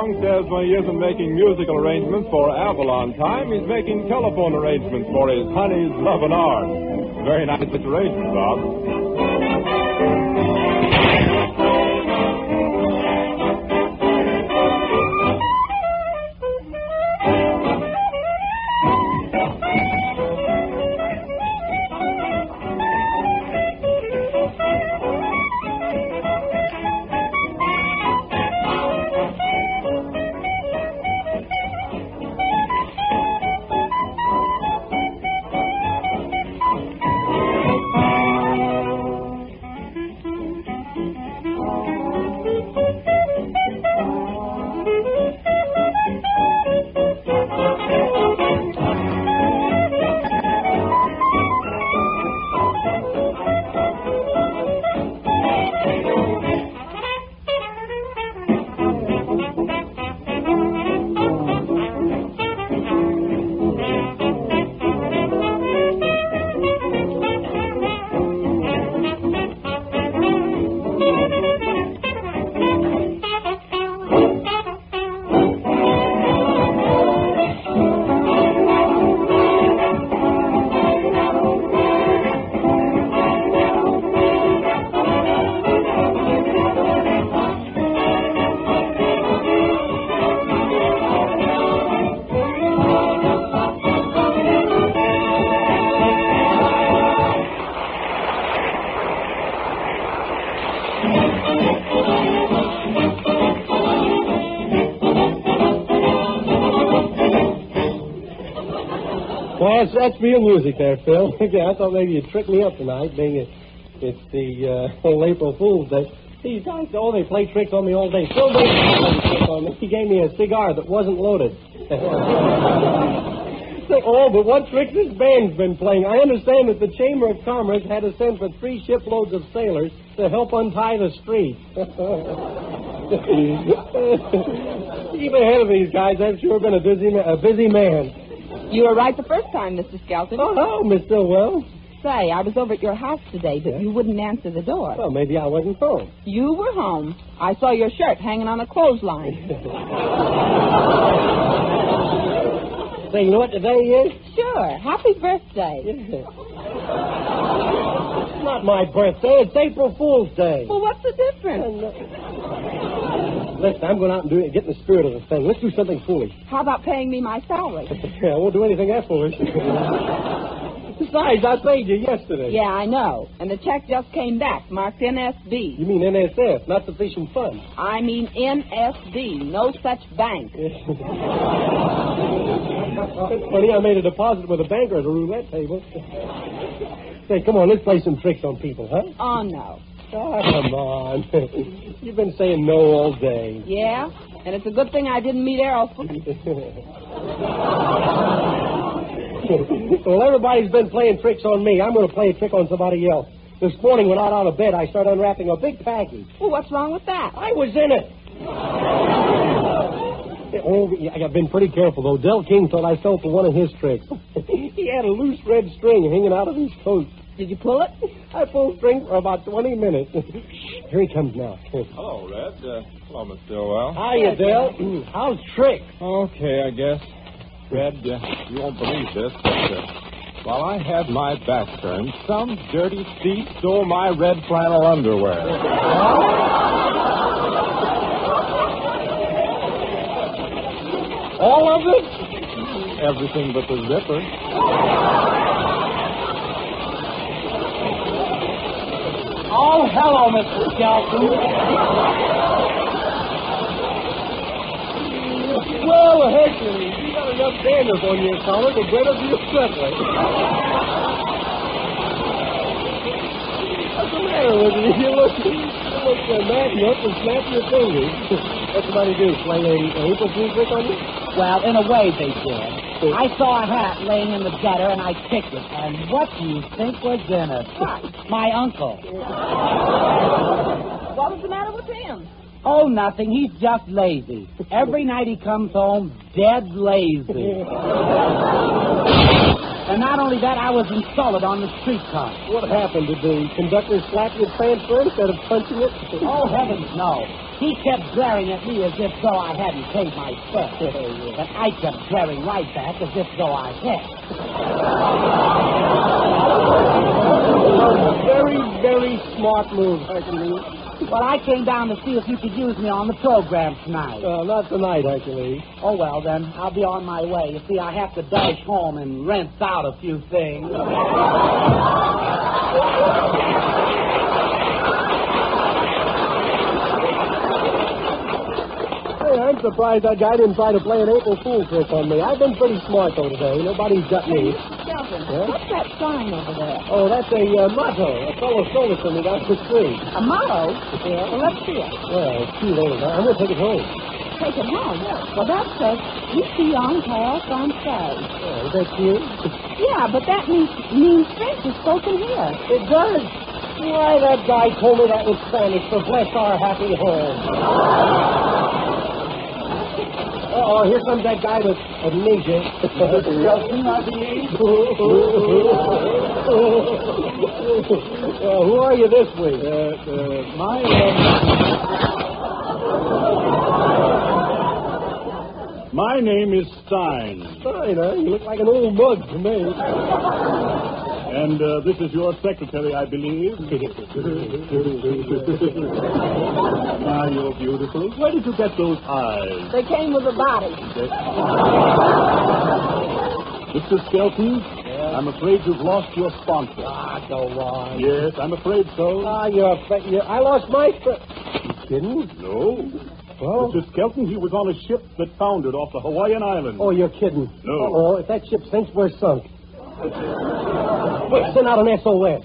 Strong says when he isn't making musical arrangements for Avalon Time, he's making telephone arrangements for his honey's love and art. Very nice arrangement, Bob. That's real music there, Phil. yeah, I thought maybe you'd trick me up tonight, being it, it's the uh, April Fool's Day. These guys, oh, they play tricks on me all day. Phil played trick on. He gave me a cigar that wasn't loaded. Oh, but what tricks this band's been playing. I understand that the Chamber of Commerce had to send for three shiploads of sailors to help untie the street. Keep ahead of these guys. I've sure been a busy, a busy man. You were right the first time, Mr. Skelton. Oh, hello, Miss Stillwell. Say, I was over at your house today, but you wouldn't answer the door. Well, maybe I wasn't home. You were home. I saw your shirt hanging on a clothesline. Say, you know what today is? Sure. Happy birthday. It's not my birthday. It's April Fool's Day. Well, what's the difference? Listen, I'm going out and do it, get in the spirit of the thing. Let's do something foolish. How about paying me my salary? Yeah, I won't do anything that foolish. Besides, I paid you yesterday. Yeah, I know. And the check just came back, marked NSB. You mean NSF, not sufficient funds. I mean NSB, no such bank. It's funny, I made a deposit with a banker at a roulette table. Say, come on, let's play some tricks on people, huh? Oh, no. Oh, come on. You've been saying no all day. Yeah? And it's a good thing I didn't meet Errol well, everybody's been playing tricks on me. I'm going to play a trick on somebody else. This morning, when I got out of bed, I started unwrapping a big package. Well, what's wrong with that? I was in it. Oh, yeah, I've been pretty careful, though. Del King thought I fell for one of his tricks. he had a loose red string hanging out of his coat. Did you pull it? I pulled string for about 20 minutes. Here he comes now. Hello, Red. Uh, hello, Miss Stillwell. Hiya, Del. How's Trick? Okay, I guess. Red, uh, you won't believe this, but uh, while I had my back turned, some dirty thief stole my red flannel underwear. All of it? Everything but the zipper. Oh, hello, Mr. Skelton. Well, heck, you got enough dandruff on your collar to get up your quickly. What's the matter with you? You look, you look uh, mad enough to snap your fingers. What's the somebody do? Play a, a April Fool's trick on you? Well, in a way they did. I saw a hat laying in the gutter and I picked it. And what do you think was in it? My uncle. What was the matter with him? Oh, nothing. He's just lazy. Every night he comes home dead lazy. and not only that, I was insulted on the streetcar. What happened? Did the conductor slap your transfer instead of punching it? Oh, heavens, no. He kept glaring at me as if though I hadn't paid my fare. but I kept glaring right back as if though I had. very, very smart move, Hercules. Well, I came down to see if you could use me on the program tonight. Uh, not tonight, Hercules. Oh, well, then, I'll be on my way. You see, I have to dash home and rinse out a few things. Hey, I'm surprised that guy didn't try to play an April Fool trick on me. I've been pretty smart, though, today. Nobody's got me. Skelton, Yeah? what's that sign over there? Oh, that's a uh, motto. A fellow stole it from me down the street. A motto? Yeah. Well, let's see it. Well, it's too late. I'm going to take it home. Take it home. Well, that says, ici on français. Oh, is that cute? Yeah, but that means, means French is spoken here. It does. Why, that guy told me that was Spanish for bless our happy home. Oh, here comes that guy with amnesia. Believe. well, who are you this week? Uh, uh, my, uh, my name is Stein, Stein, huh? You look like an old mug to me. and uh, this is your secretary, I believe. ah, you're beautiful. Where did you get those eyes? They came with the body. Mr. Skelton, I'm afraid you've lost your sponsor. Ah, go on. Yes, I'm afraid so. Ah, you're, fa- you're I lost my foot. You kidding? No. Well, Mr. Skelton, he was on a ship that foundered off the Hawaiian Islands. oh, you're kidding. No. Oh, if that ship sinks, we're sunk. Wait, send out an SOS.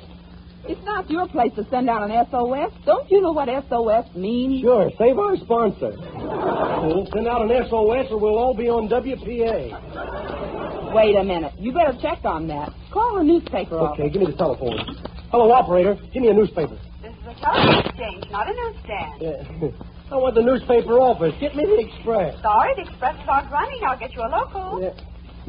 It's not your place to send out an SOS. Don't you know what SOS means? Sure, save our sponsor. We'll send out an SOS or we'll all be on WPA. Wait a minute. You better check on that. Call a newspaper Okay, office. give me the telephone. Hello, operator. Give me a newspaper. This is a telephone exchange, not a newsstand. Yeah. I want the newspaper office. Get me the Express. Sorry, the expresses aren't running. I'll get you a local. Yeah.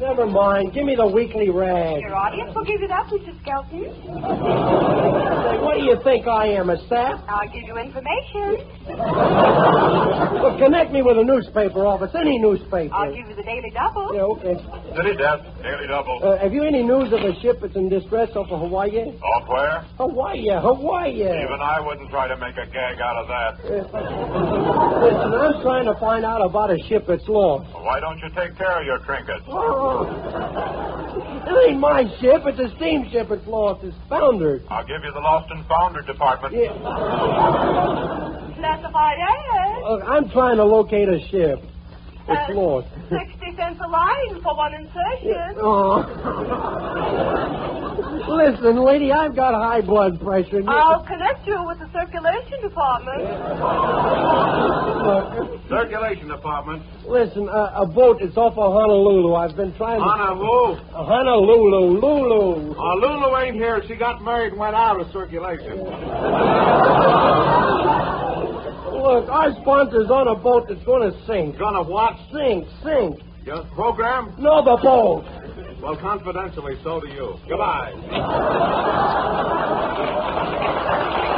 Never mind. Give me the weekly rag. Your audience will give you that, Mr. Skelton. Say, what do you think I am, a sap? I'll give you information. Well, connect me with a newspaper office, any newspaper. I'll give you the Daily Double. Yeah, okay. City desk, daily double. Uh, have you any news of a ship that's in distress off of Hawaii? Off where? Hawaii, Hawaii. Even I wouldn't try to make a gag out of that. Listen, I'm trying to find out about a ship that's lost. Why don't you take care of your trinkets? Oh, it ain't my ship. It's a steamship. It's lost. It's foundered. I'll give you the lost and founder department. Classified A. Look, I'm trying to locate a ship. It's Uh, lost. 60 cents a line for one insertion. Oh. Listen, lady, I've got high blood pressure. and I'll connect you with the circulation department. Look, Circulation department. listen, uh, a boat is off of Honolulu. I've been trying to... Honolulu. Uh, Honolulu, Lulu. Uh, Lulu ain't here. She got married and went out of circulation. Look, our sponsor's on a boat that's going to sink. Gonna what? Sink, sink. Your program? No, the boat. Well, confidentially, so do you. Goodbye.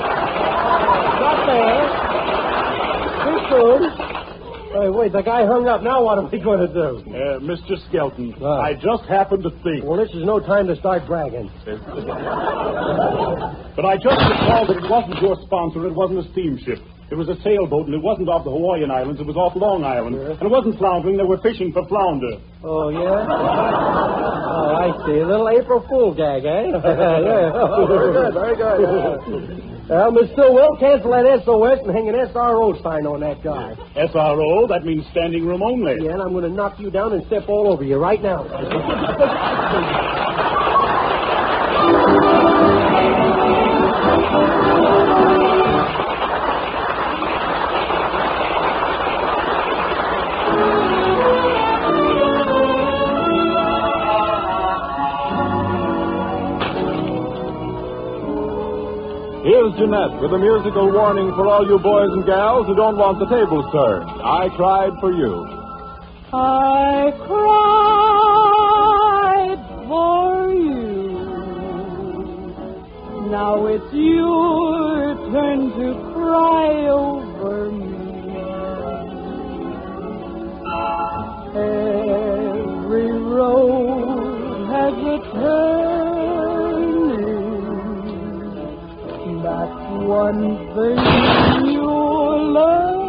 Not there. Too soon. Hey, wait, the guy hung up. Now what are we going to do? Uh, Mr. Skelton, Ah. I just happened to think. Well, this is no time to start bragging. But I just recalled that it wasn't your sponsor, it wasn't a steamship. It was a sailboat, and it wasn't off the Hawaiian Islands, it was off Long Island. And it wasn't floundering, they were fishing for flounder. Oh, yeah? Oh, I see. A little April Fool gag, eh? yeah. Oh, very good, very good. Well, Miss Stillwell, cancel that SOS and hang an SRO sign on that guy. SRO, that means standing room only. Yeah, and I'm going to knock you down and step all over you right now. Here's Jeanette with a musical warning for all you boys and gals who don't want the tables turned. I cried for you. I cried for you. Now it's your turn to cry over me. Every road has a turning. One thing you're learning.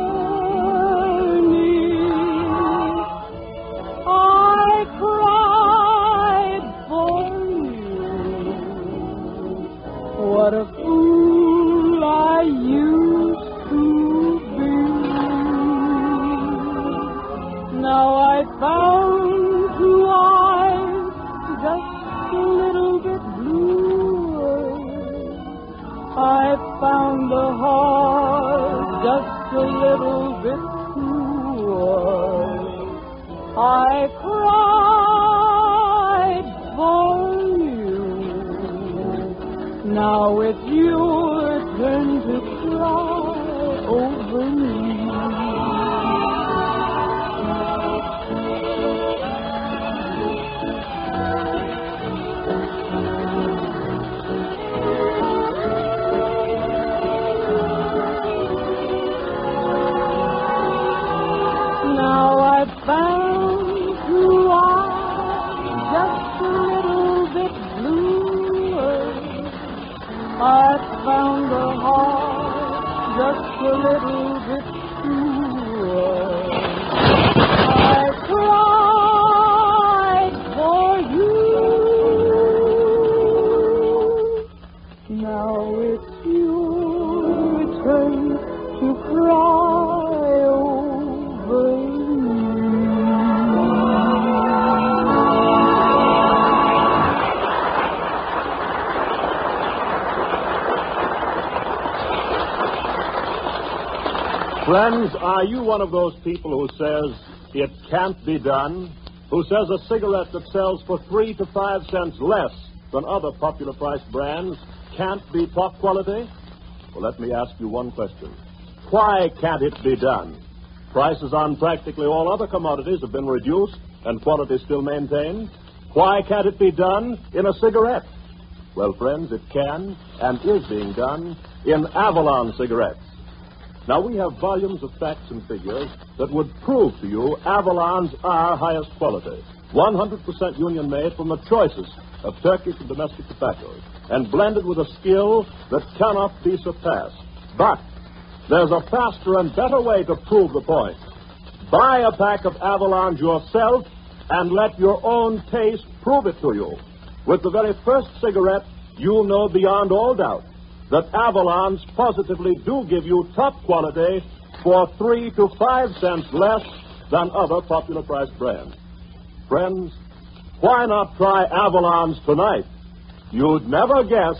I cried for you. What a fool I used to be. Now I found two eyes just a little bit bluer. I found a heart just a little bit truer. I cried for you. Now it's your turn to cry over me. Just a little Friends, are you one of those people who says it can't be done? Who says a cigarette that sells for three to five cents less than other popular price brands can't be top quality? Well, let me ask you one question. Why can't it be done? Prices on practically all other commodities have been reduced and quality still maintained. Why can't it be done in a cigarette? Well, friends, it can and is being done in Avalon cigarettes. Now, we have volumes of facts and figures that would prove to you Avalon's are highest quality. 100% union made from the choicest of Turkish and domestic tobaccos, and blended with a skill that cannot be surpassed. But there's a faster and better way to prove the point. Buy a pack of Avalons yourself and let your own taste prove it to you. With the very first cigarette, you'll know beyond all doubt that Avalons positively do give you top quality for three to five cents less than other popular price brands. Friends, why not try Avalons tonight? You'd never guess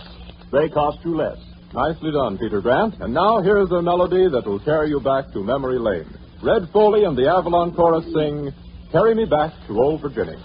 they cost you less. Nicely done, Peter Grant. And now here's a melody that will carry you back to memory lane. Red Foley and the Avalon Chorus sing Carry Me Back to Old Virginia.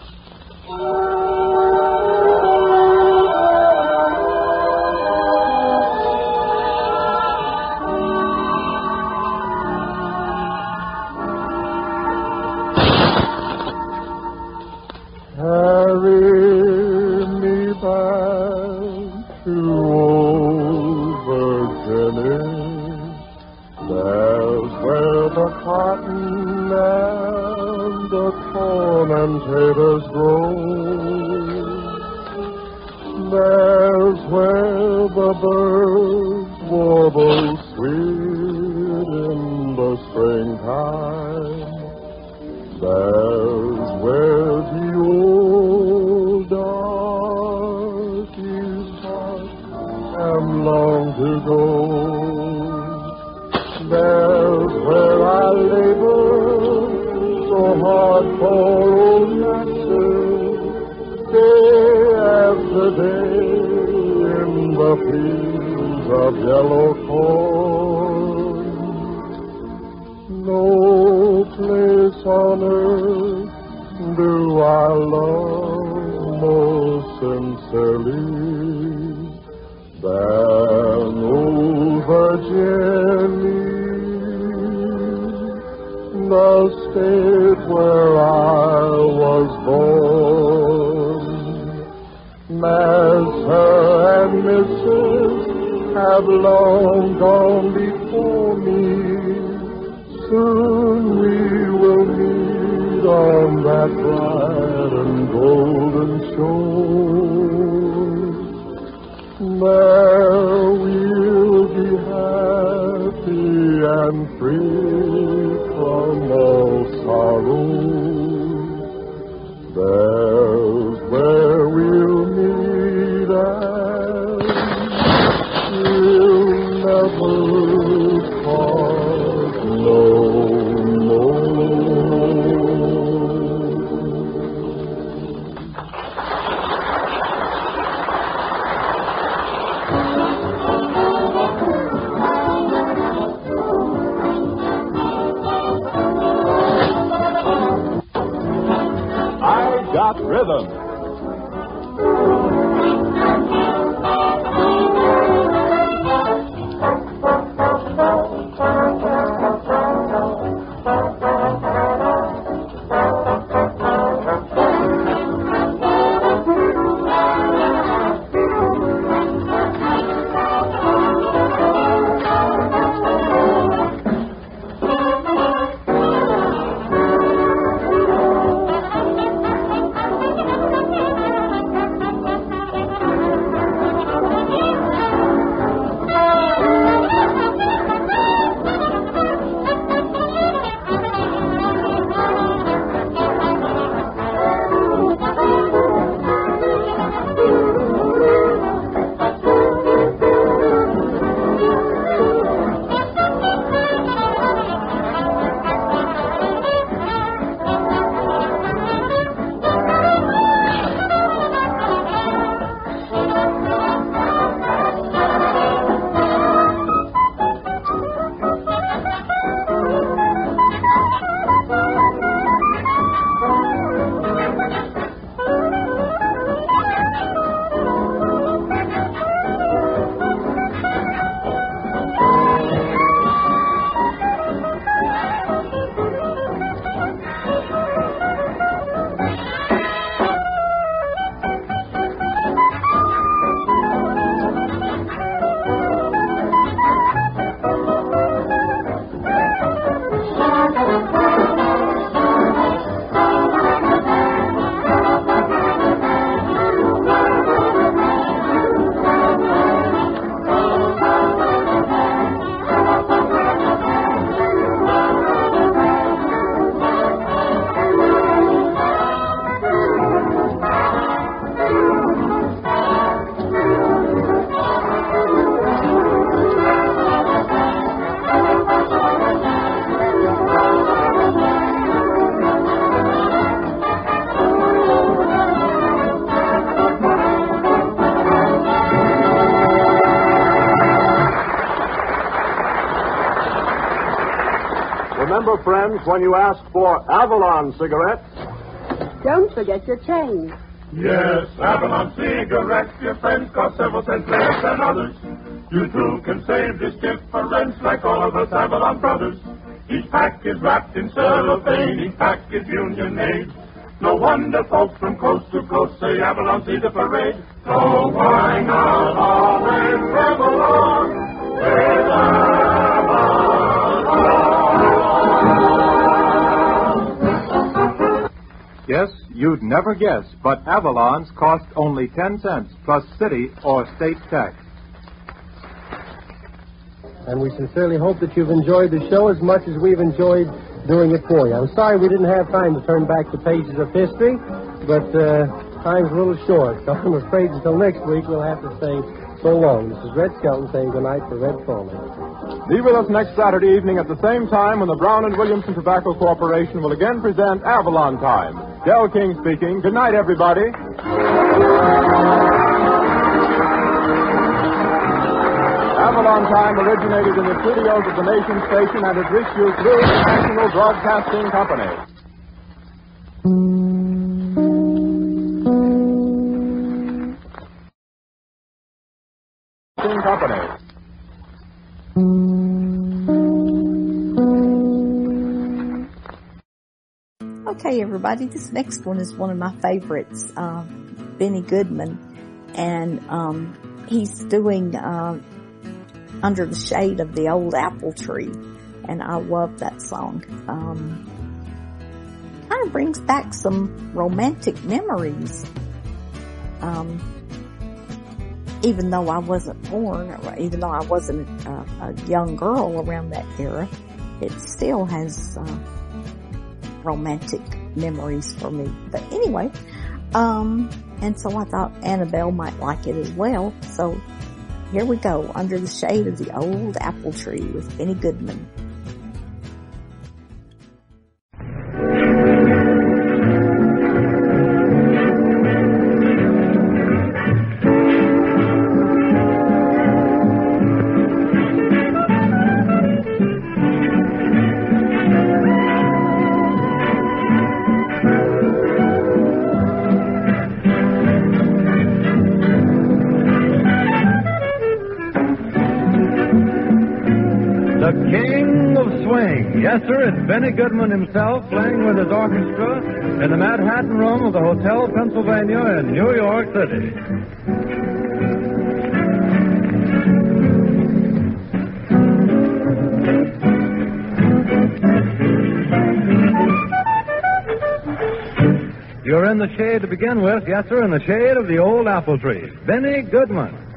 When you ask for Avalon cigarettes, Don't forget your change. Yes, Avalon cigarettes, your friends cost several cents less than others. You too can save this difference like all of us Avalon brothers. Each pack is wrapped in cellophane, each pack is union made. No wonder folks from coast to coast say Avalon see the parade. So why not always you'd never guess, but Avalon's cost only 10 cents plus city or state tax. And we sincerely hope that you've enjoyed the show as much as we've enjoyed doing it for you. I'm sorry we didn't have time to turn back the pages of history, but uh, time's a little short, so I'm afraid until next week we'll have to say so long. This is Red Skelton saying goodnight for Red Foley. Be with us next Saturday evening at the same time when the Brown and Williamson Tobacco Corporation will again present Avalon Time. Del King speaking. Good night, everybody. Avalon Time originated in the studios of the Nation Station and has reached through the National Broadcasting Company. Company. Okay, everybody, this next one is one of my favorites, uh, Benny Goodman, and um, he's doing uh, Under the Shade of the Old Apple Tree, and I love that song. Um, kind of brings back some romantic memories. Um, even though I wasn't born, or even though I wasn't a, a young girl around that era, it still has uh, romantic memories for me. But anyway, um, and so I thought Annabelle might like it as well. So here we go, Under the Shade of the Old Apple Tree with Benny Goodman. Goodman himself playing with his orchestra in the Manhattan Room of the Hotel Pennsylvania in New York City. You're in the shade to begin with, yes, sir, in the shade of the old apple tree. Benny Goodman.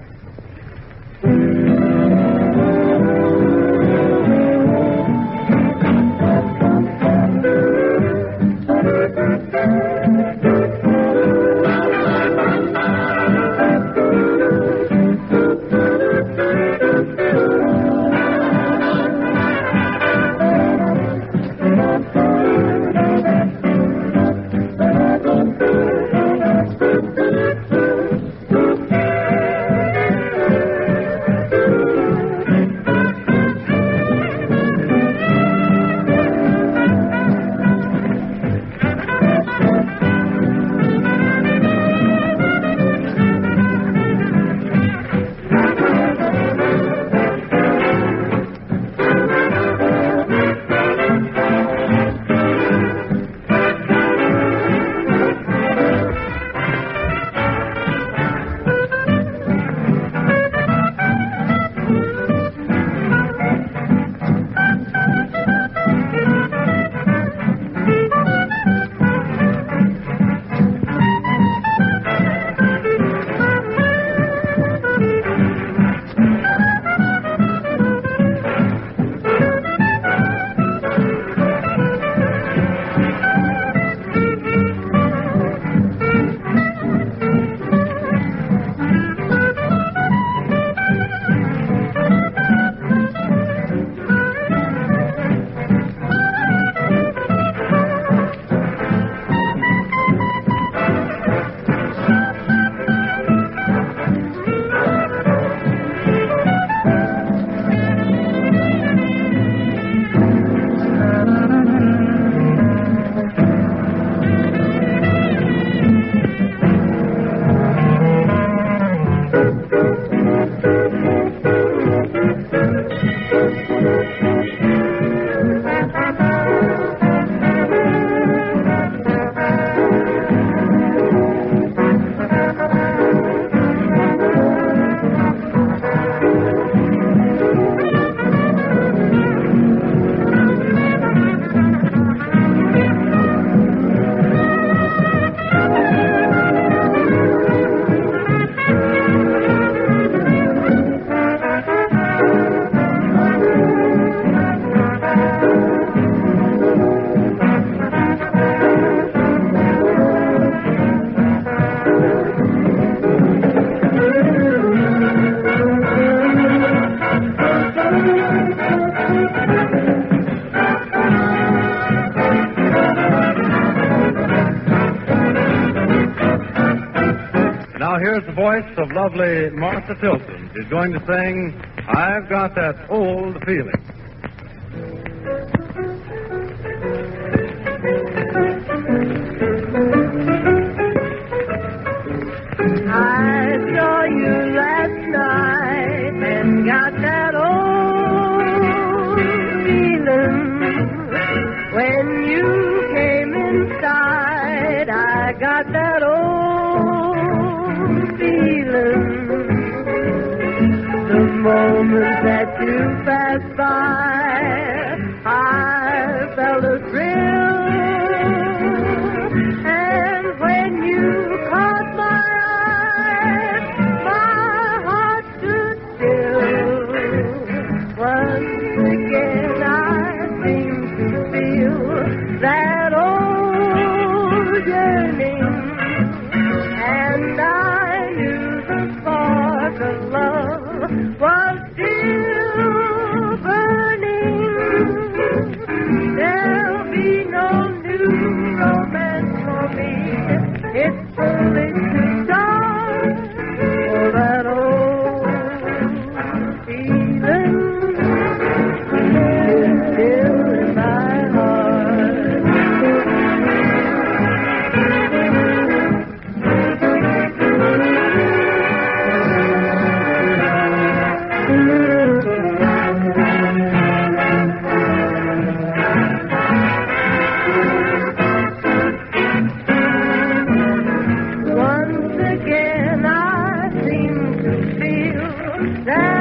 voice of lovely Martha Tilton. is going to sing I've Got That Old Feeling. There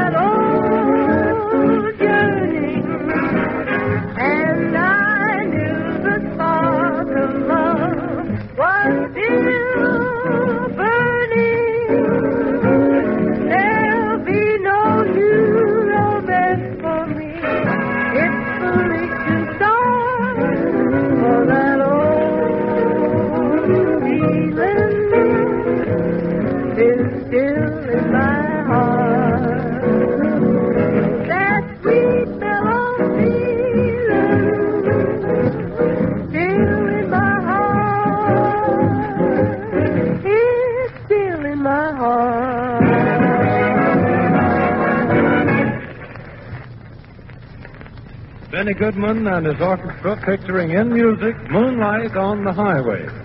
And his orchestra picturing in music Moonlight on the Highway.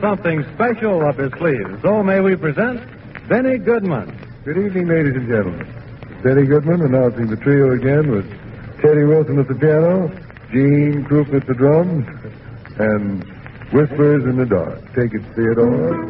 Something special up his sleeve. So may we present Benny Goodman. Good evening, ladies and gentlemen. Benny Goodman announcing the trio again with Teddy Wilson at the piano, Gene Krupa at the drums, and Whispers in the Dark. Take it, Theodore.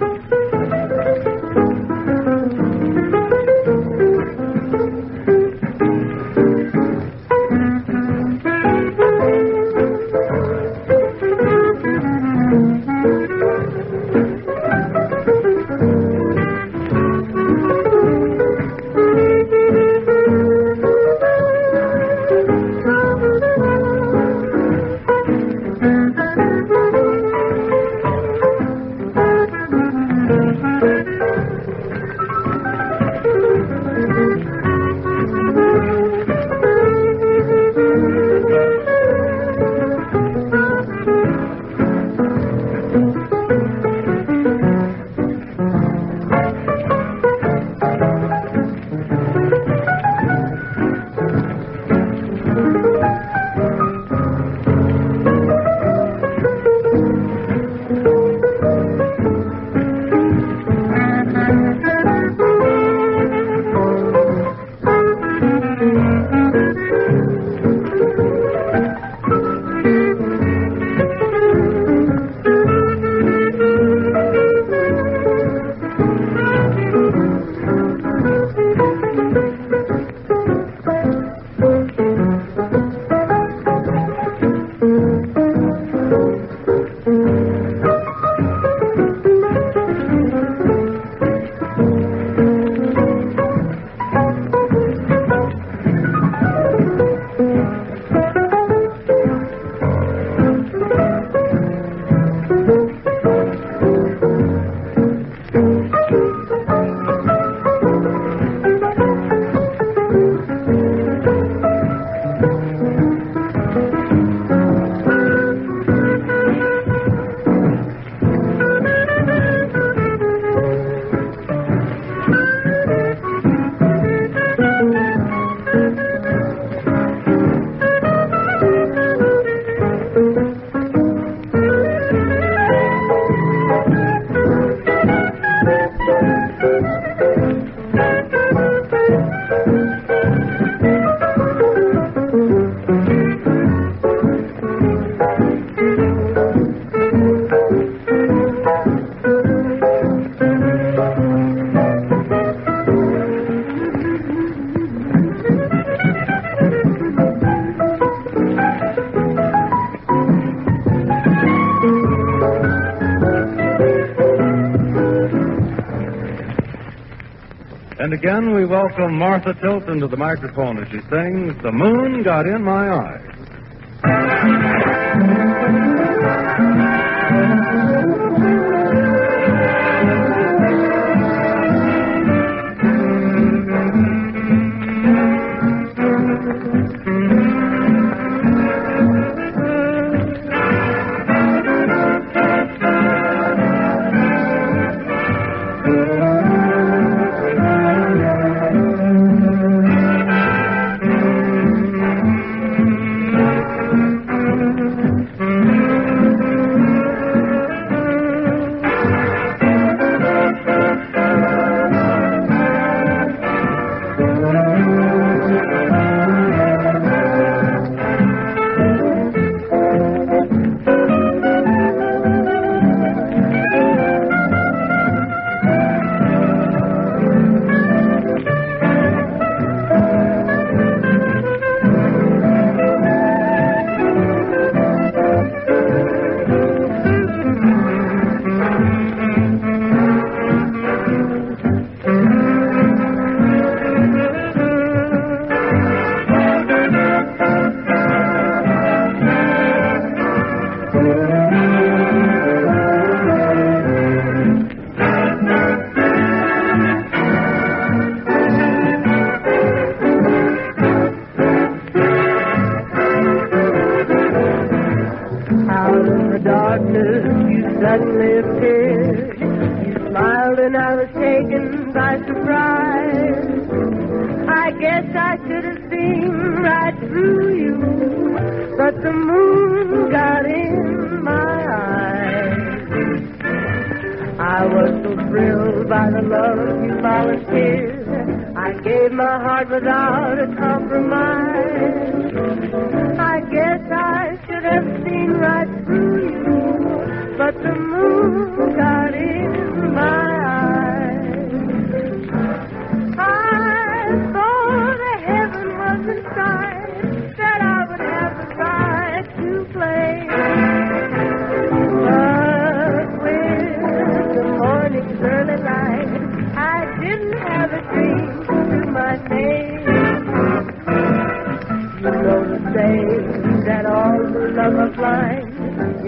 Welcome Martha Tilton to the microphone as she sings The Moon Got in My Eye.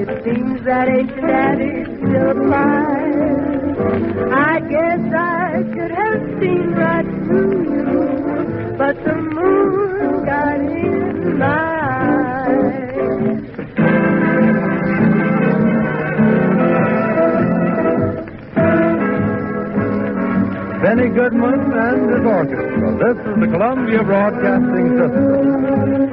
Seems that ancient adage still applies. I guess I should have seen right through you, but the moon got in my eyes. Benny Goodman and his orchestra. This is the Columbia Broadcasting System.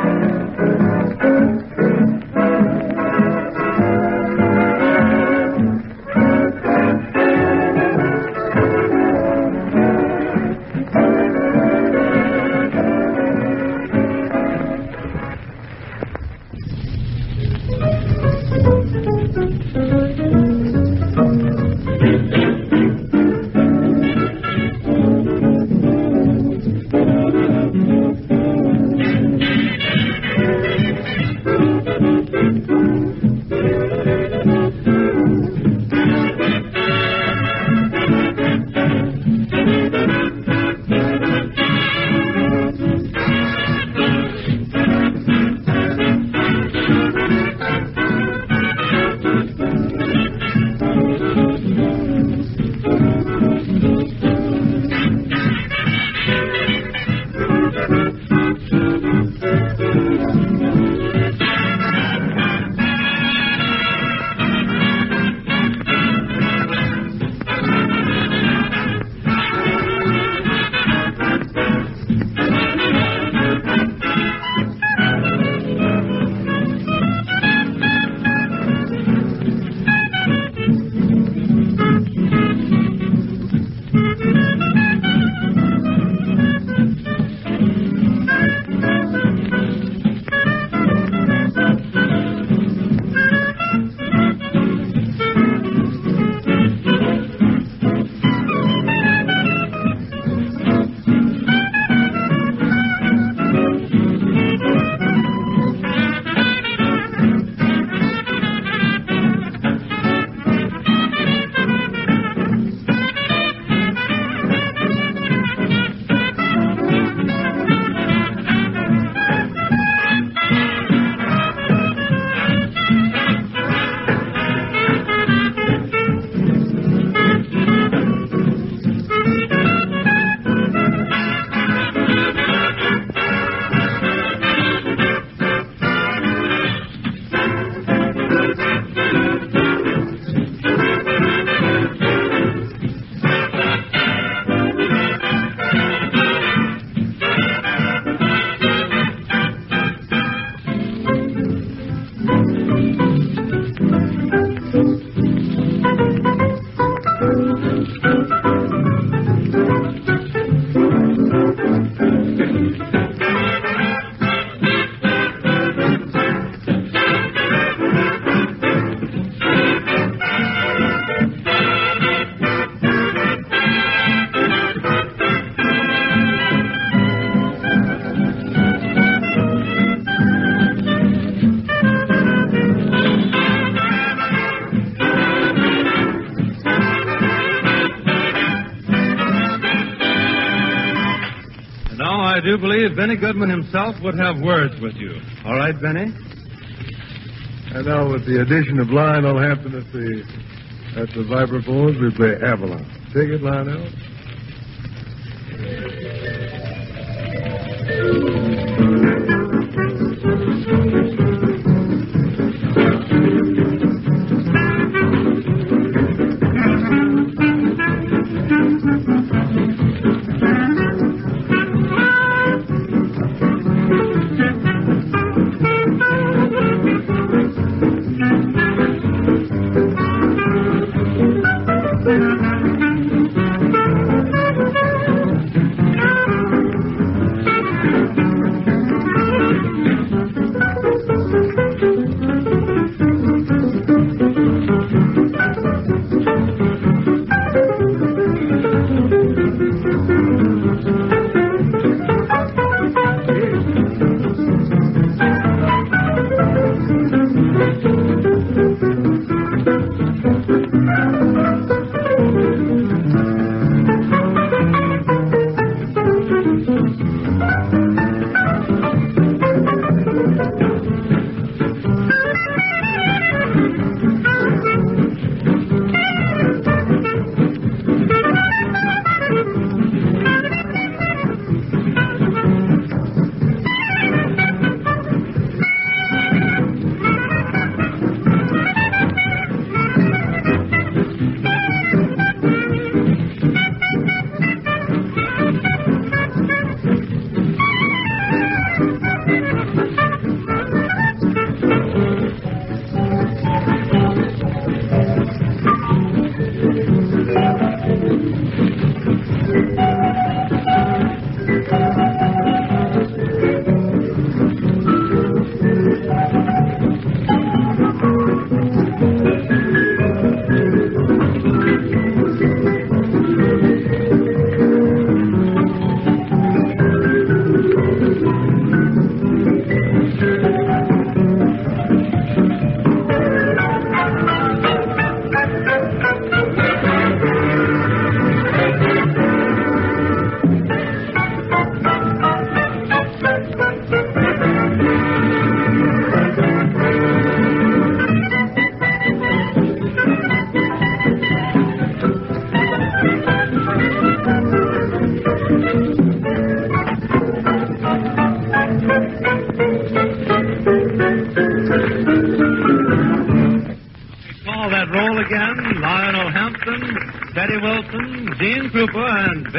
Do believe Benny Goodman himself would have words with you. All right, Benny? And now, with the addition of Lionel Hampton at the at the vibraphones, we play Avalon. Take it, Lionel.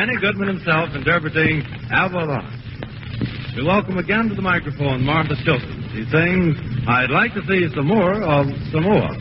Benny Goodman himself interpreting Avalon. We welcome again to the microphone Martha Tilton. She sings, I'd like to see some more of Samoa.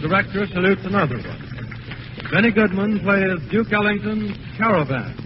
the director salutes another one. Benny Goodman plays Duke Ellington's Caravan.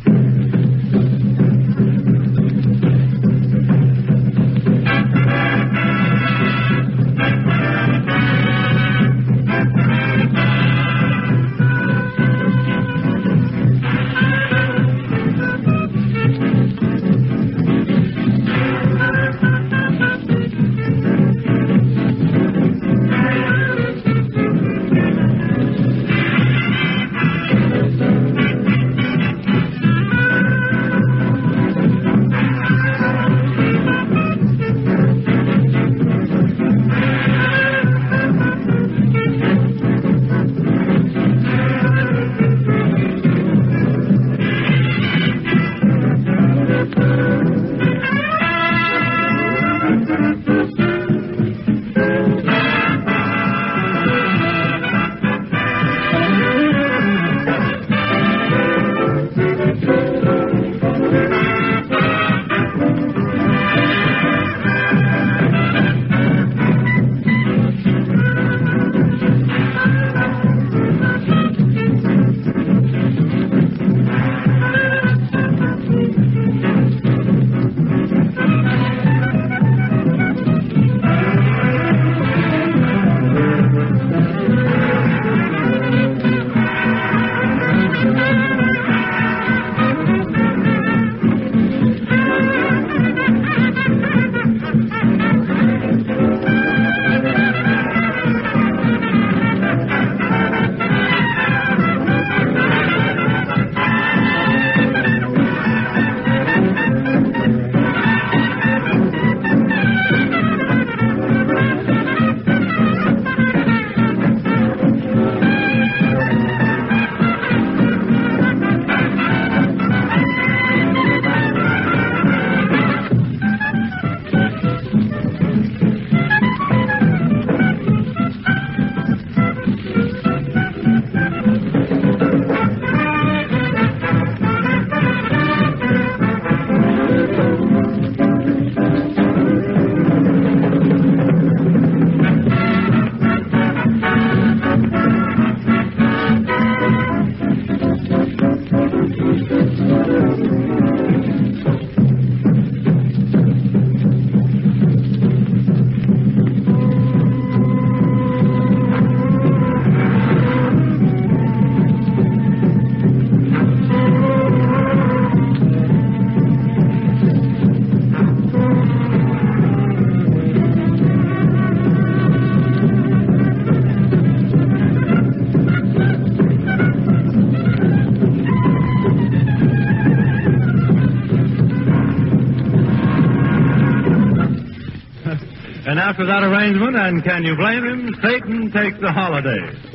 After that arrangement, and can you blame him, Satan takes a holiday.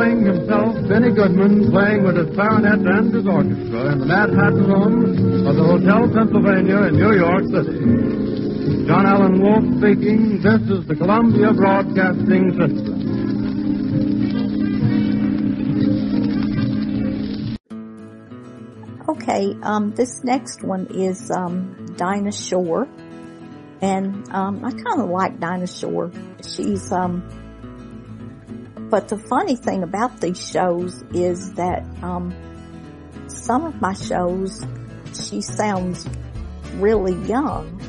Swing himself, Benny Goodman, playing with his clarinet and his orchestra in the Manhattan Room of the Hotel Pennsylvania in New York City. John Allen Wolf speaking. This is the Columbia Broadcasting System. Okay, um, this next one is um, Dinah Shore, and um, I kind of like Dinah Shore. She's um, but the funny thing about these shows is that um, some of my shows she sounds really young,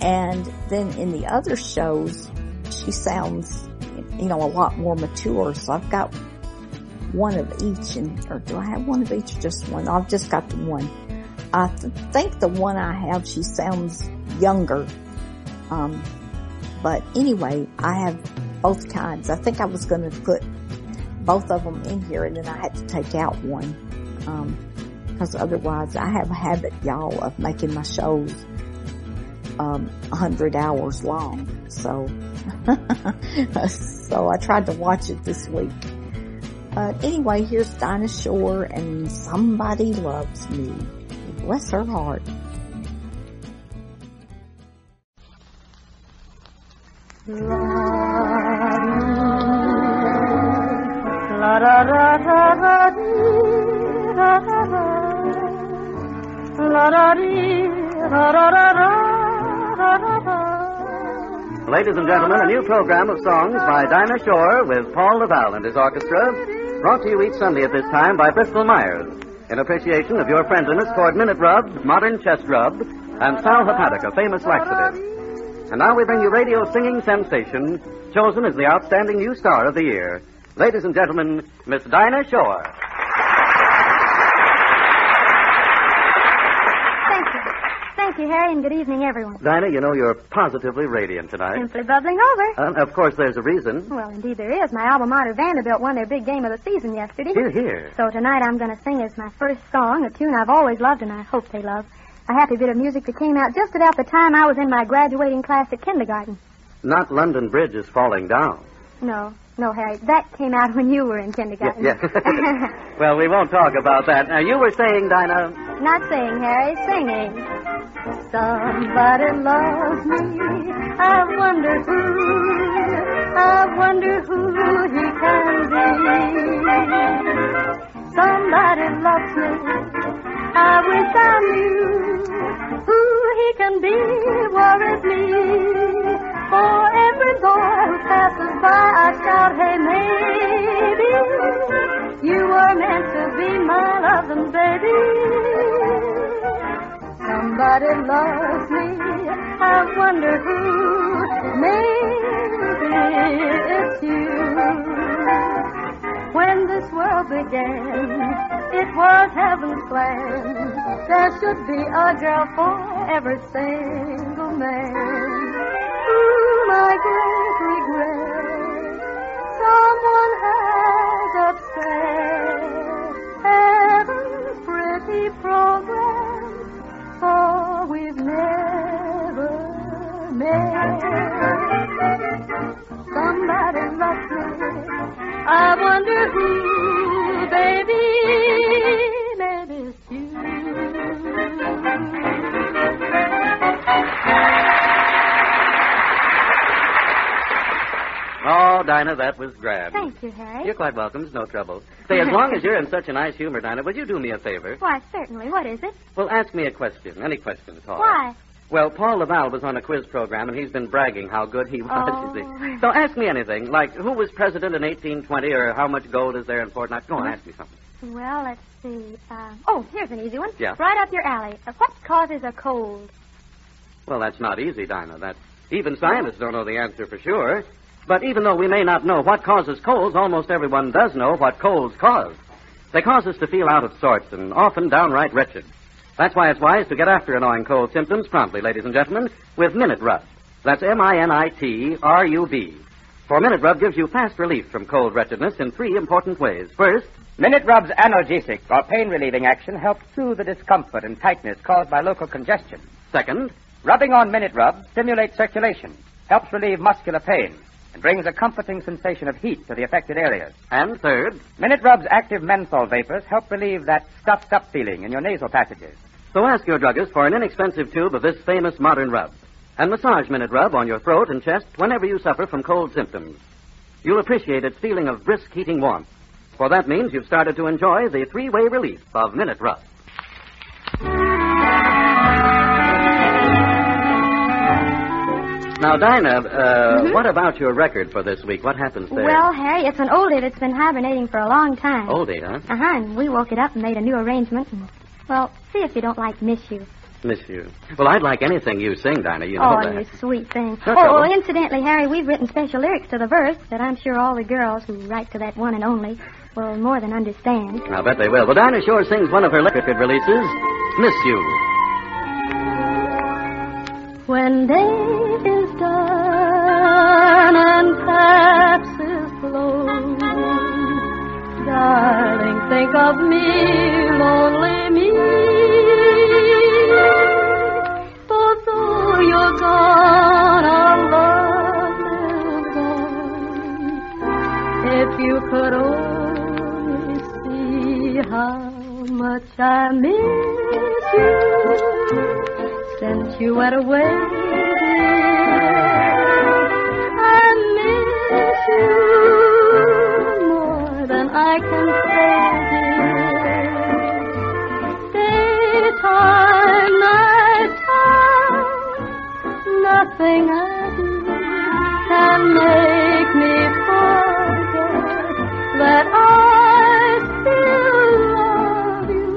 and then in the other shows she sounds you know a lot more mature. So I've got one of each, and or do I have one of each or just one? I've just got the one. I th- think the one I have, she sounds younger. Um, but anyway, I have both kinds. I think I was going to put both of them in here, and then I had to take out one because otherwise, I have a habit, y'all, of making my shows um, a hundred hours long. So, so I tried to watch it this week. But anyway, here's Dinah Shore and Somebody Loves Me. Bless her heart. La Ladies and gentlemen, a new program of songs by Dinah Shore with Paul Lavalle and his orchestra, brought to you each Sunday at this time by Bristol Myers, in appreciation of your friendliness toward Minit-Rub, Modern Chest Rub, and Sal Hepatic, a famous laxative. And now we bring you radio singing sensation, chosen as the outstanding new star of the year, Ladies and gentlemen, Miss Dinah Shore. Thank you. Thank you, Harry, and good evening, everyone. Dinah, you know you're positively radiant tonight. Simply bubbling over. Uh, of course, there's a reason. Well, indeed there is. My alma mater, Vanderbilt, won their big game of the season yesterday. Here, here. So tonight I'm going to sing as my first song, a tune I've always loved and I hope they love. A happy bit of music that came out just about the time I was in my graduating class at kindergarten. Not London Bridge is falling down. No, no, Harry. That came out when you were in kindergarten. Yeah. well, we won't talk about that. Now, you were saying, Dinah. Not saying, Harry, singing. Somebody loves me. I wonder who. I wonder who he can be. Somebody loves me. I wish I knew who he can be. Worries me. For every boy who passes by, I shout, hey, maybe you were meant to be my loving baby. Somebody loves me. I wonder who. Maybe it's you. When this world began, it was heaven's plan. There should be a girl for every single man. Ooh, my great regret, someone has upset heaven's pretty program, for we've never met. Somebody loves me. I wonder who, baby, maybe it's Oh, Dinah, that was grand. Thank you, Harry. You're quite welcome. It's no trouble. Say, as long as you're in such a nice humor, Dinah, will you do me a favor? Why, certainly. What is it? Well, ask me a question. Any question at all. Why? Well, Paul Lavalle was on a quiz program, and he's been bragging how good he was, Oh. you see. So ask me anything, like who was president in 1820, or how much gold is there in Fort Knox. Go on, ask me something. Well, let's see. Uh, oh, here's an easy one. Yeah. Right up your alley. Uh, what causes a cold? Well, that's not easy, Dinah. That even scientists don't know the answer for sure. But even though we may not know what causes colds, almost everyone does know what colds cause. They cause us to feel out of sorts and often downright wretched. That's why it's wise to get after annoying cold symptoms promptly, ladies and gentlemen, with Minit-Rub. That's M-I-N-I-T-R-U-B. For Minit-Rub gives you fast relief from cold wretchedness in three important ways. First, Minit-Rub's analgesic or pain relieving action helps soothe the discomfort and tightness caused by local congestion. Second, rubbing on Minit-Rub stimulates circulation, helps relieve muscular pain, and brings a comforting sensation of heat to the affected areas. And third, Minit-Rub's active menthol vapors help relieve that stuffed up feeling in your nasal passages. So ask your druggist for an inexpensive tube of this famous modern rub. And massage Minit-Rub on your throat and chest whenever you suffer from cold symptoms. You'll appreciate its feeling of brisk heating warmth. For that means you've started to enjoy the three-way relief of Minit-Rub. Now, Dinah, uh, what about your record for this week? What happens there? Well, Harry, it's an oldie that's been hibernating for a long time. Oldie, huh? Uh-huh, and we woke it up and made a new arrangement. And, well, see if you don't like Miss You. Miss you. Well, I'd like anything you sing, Dinah. You know oh, that. you sweet thing. No oh, well, incidentally, Harry, we've written special lyrics to the verse that I'm sure all the girls who write to that one and only will more than understand. I'll bet they will. Well, Dinah Shore sings one of her record releases, Miss You. When day is done and perhaps is darling, think of me, lonely me. For though you're gone, our love lives on. If you could only nothing I do can make me forget that I still love you.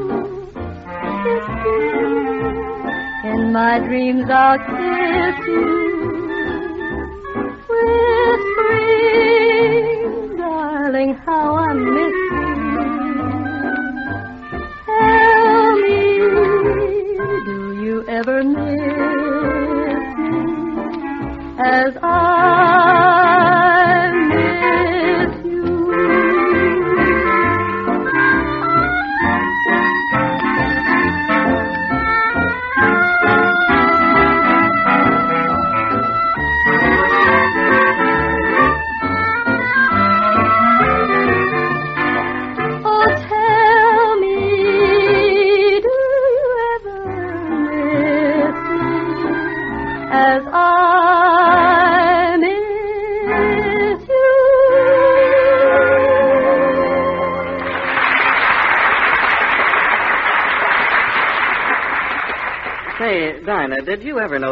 You. In my dreams I'll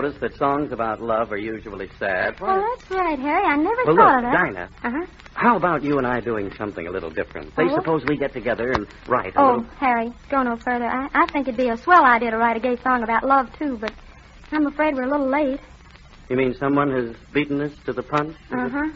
you ever notice that songs about love are usually sad? Oh, that's right, Harry. I never Well, thought look, of that. Dinah. Uh-huh. How about you and I doing something a little different? Say, Oh, suppose we get together and write a Oh, little. Harry, go no further. I, I think it'd be a swell idea to write a gay song about love, too, but I'm afraid we're a little late. You mean someone has beaten us to the punch? Uh-huh.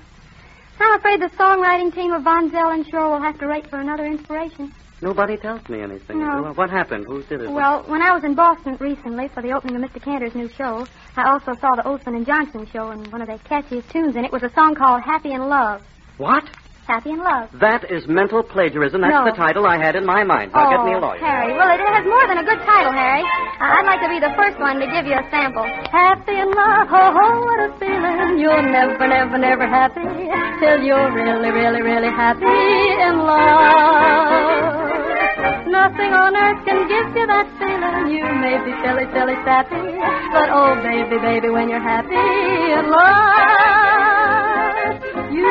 I'm afraid the songwriting team of Von Zell and Shore will have to wait for another inspiration. Nobody tells me anything. No. Well, What happened? Who did it? Well, when I was in Boston recently for the opening of Mr. Cantor's new show, I also saw the Olsen and Johnson show, and one of their catchiest tunes in it was a song called Happy in Love. What? Happy in Love. That is mental plagiarism. That's No. the title I had in my mind. Now oh, get me a oh, lawyer. Harry. Well, it has more than a good title, Harry. I- I'd like to be the first one to give you a sample. Happy in love, oh, oh, what a feeling. You're never, never, never happy till you're really, really, really happy in love. Nothing on earth can give you that feeling. You may be silly, silly, sappy, but oh, baby, baby, when you're happy in love, you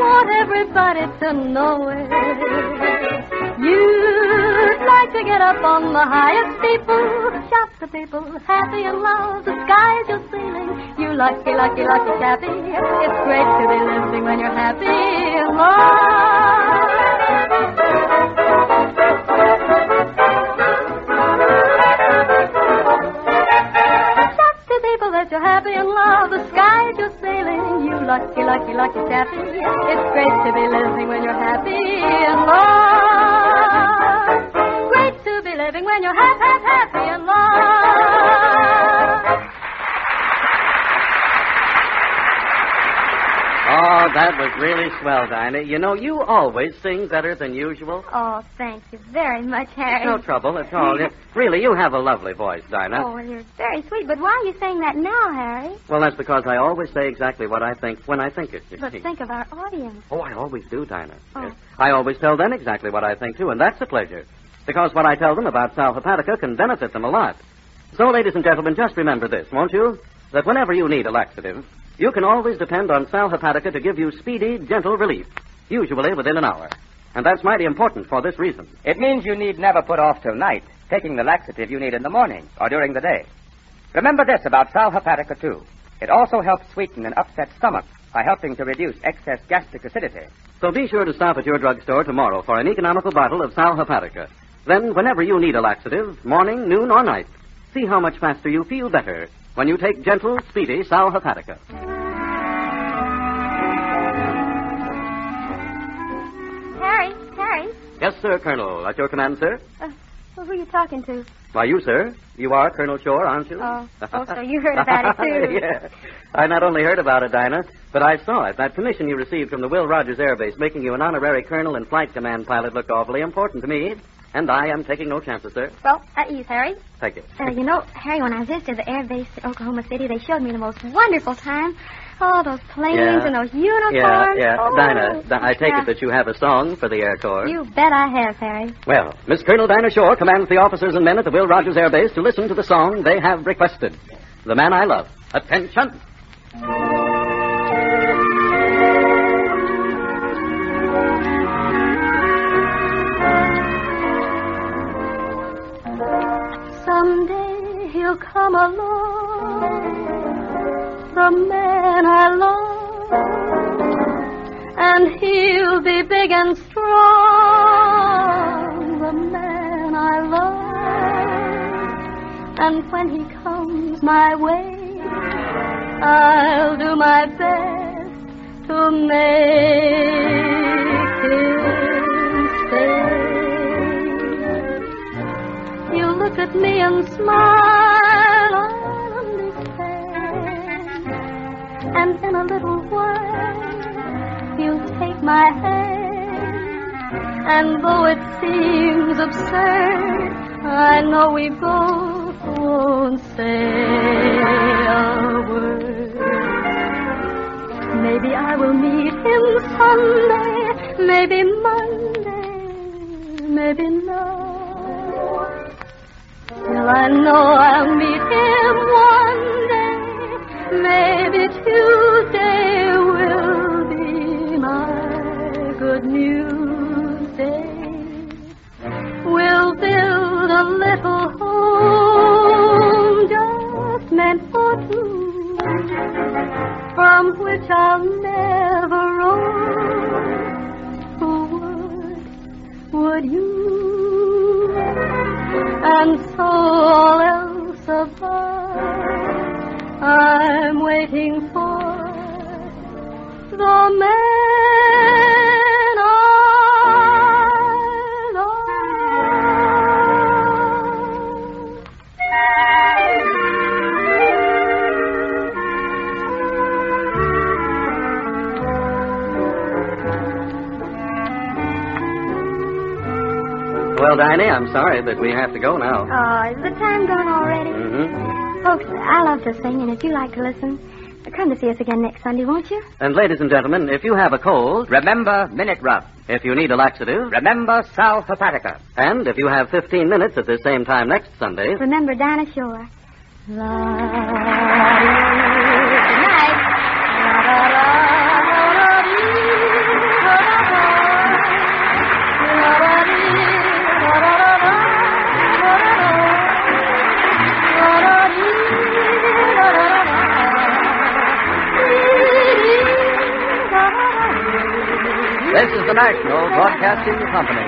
want everybody to know it. You'd like to get up on the highest steeple, shout to people, happy in love, the sky's your ceiling. You lucky, lucky, lucky happy. It's great to be living when you're happy in love. Happy in love, the sky's your sailing. You lucky, lucky, lucky chappy. It's great to be living when you're happy in love. Great to be living when you're happy, happy, happy in love. Oh, that was really swell, Dinah. You know, you always sing better than usual. Oh, thank you very much, Harry. No trouble at all. You- really, you have a lovely voice, Dinah. Oh, well, you're very sweet, but why are you saying that now, Harry? Well, that's because I always say exactly what I think when I think it. you But think of our audience. Oh, I always do, Dinah. Oh. Yes. I always tell them exactly what I think, too, and that's a pleasure. Because what I tell them about Sal Hepatica can benefit them a lot. So, ladies and gentlemen, just remember this, won't you? That whenever you need a laxative, you can always depend on Sal Hepatica to give you speedy, gentle relief, usually within an hour. And that's mighty important for this reason. It means you need never put off till night taking the laxative you need in the morning or during the day. Remember this about Sal Hepatica, too. It also helps sweeten an upset stomach by helping to reduce excess gastric acidity. So be sure to stop at your drugstore tomorrow for an economical bottle of Sal Hepatica. Then, whenever you need a laxative, morning, noon, or night, see how much faster you feel better when you take gentle, speedy Sal Hepatica. Harry, Harry, Yes, sir, Colonel. At your command, sir? uh, who are you talking to? Why, you, sir. You are Colonel Shore, aren't you? Oh, oh, so you heard about it, too. yeah. I not only heard about it, Dinah, but I saw it. That commission you received from the Will Rogers Air Base making you an honorary colonel and flight command pilot looked awfully important to me. And I am taking no chances, sir. Well, at ease, Harry. Thank you. Uh, you know, Harry, when I visited the air base at Oklahoma City, they showed me the most wonderful time. Oh, those planes Yeah. and those Yeah, uniforms. yeah. Oh, Dinah, Di- I take yeah. it that you have a song for the Air Corps. You bet I have, Harry. Well, Miss Colonel Dinah Shore commands the officers and men at the Will Rogers Air Base to listen to the song they have requested. The Man I Love. Attention! He'll come along, the man I love, and he'll be big and strong, the man I love. And when he comes my way, I'll do my best to make you smile, I'll understand. And in a little while, you'll take my hand. And though it seems absurd, I know we both won't say a word. Maybe I will meet him Sunday, maybe Monday, maybe not. Still, I know I'll meet him one day. Maybe Tuesday will be my good news day. We'll build a little home just meant for two, from which I'll never roam. Who would, would you? And so all else above. I'm waiting for the man Well, Dinah, I'm sorry, but we have to go now. Oh, is the time gone already? Mm-hmm. Folks, I love to sing, and if you like to listen, come to see us again next Sunday, won't you? And ladies and gentlemen, if you have a cold, Remember Minit-Rub. if you need a laxative, Remember Sal Hepatica. and if you have 15 minutes at the same time next Sunday, Remember Dinah Shore. this the National Broadcasting Company.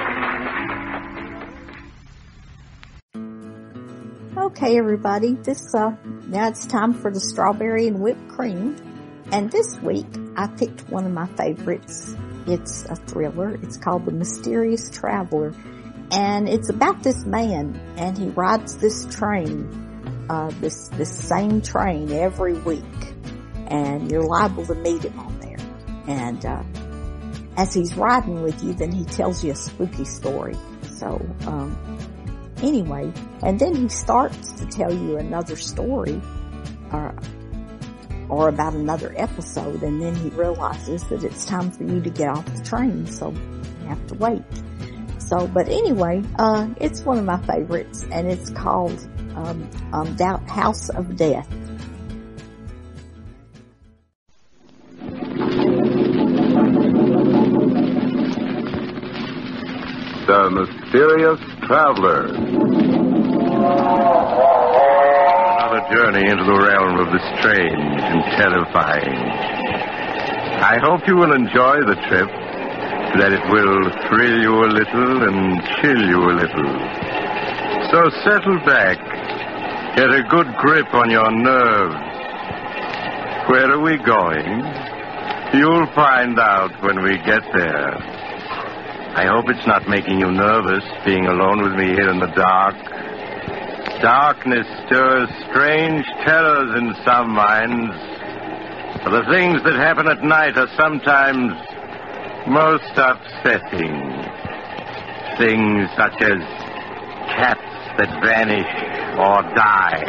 Okay, everybody. This uh, now it's time for the strawberry and whipped cream. And this week I picked one of my favorites. It's a thriller. It's called The Mysterious Traveler, and it's about this man and he rides this train, uh, this this same train every week, and you're liable to meet him on there. And uh, as he's riding with you, then he tells you a spooky story. So. Um, anyway, and then he starts to tell you another story or, or about another episode and then he realizes that it's time for you to get off the train so you have to wait. So, but anyway, uh, it's one of my favorites and it's called, um, um, Doubt House of Death. The Mysterious Traveler. Another journey into the realm of the strange and terrifying. I hope you will enjoy the trip, that it will thrill you a little and chill you a little. So settle back, get a good grip on your nerves. Where are we going? You'll find out when we get there. I hope it's not making you nervous being alone with me here in the dark. Darkness stirs strange terrors in some minds. For the things that happen at night are sometimes most upsetting. Things such as cats that vanish or die,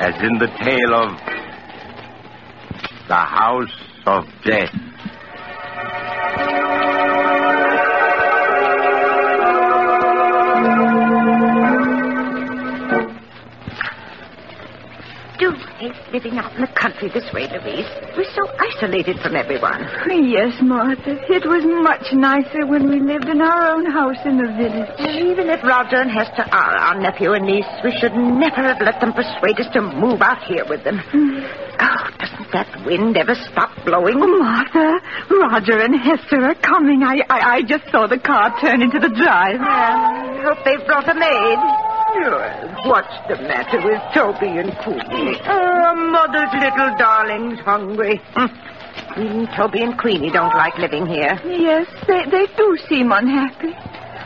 as in the tale of the House of Death. Hate living out in the country this way, Louise. We're so isolated from everyone. Yes, Martha. It was much nicer when we lived in our own house in the village. Even if Roger and Hester are our nephew and niece, we should never have let them persuade us to move out here with them. Mm. Oh, doesn't that wind ever stop blowing? Oh, Martha, Roger and Hester are coming. I, I, I just saw the car turn into the drive. I hope they've brought a maid. What's the matter with Toby and Queenie? Oh, mother's little darling's hungry. Even Toby and Queenie don't like living here. Yes, they, they do seem unhappy.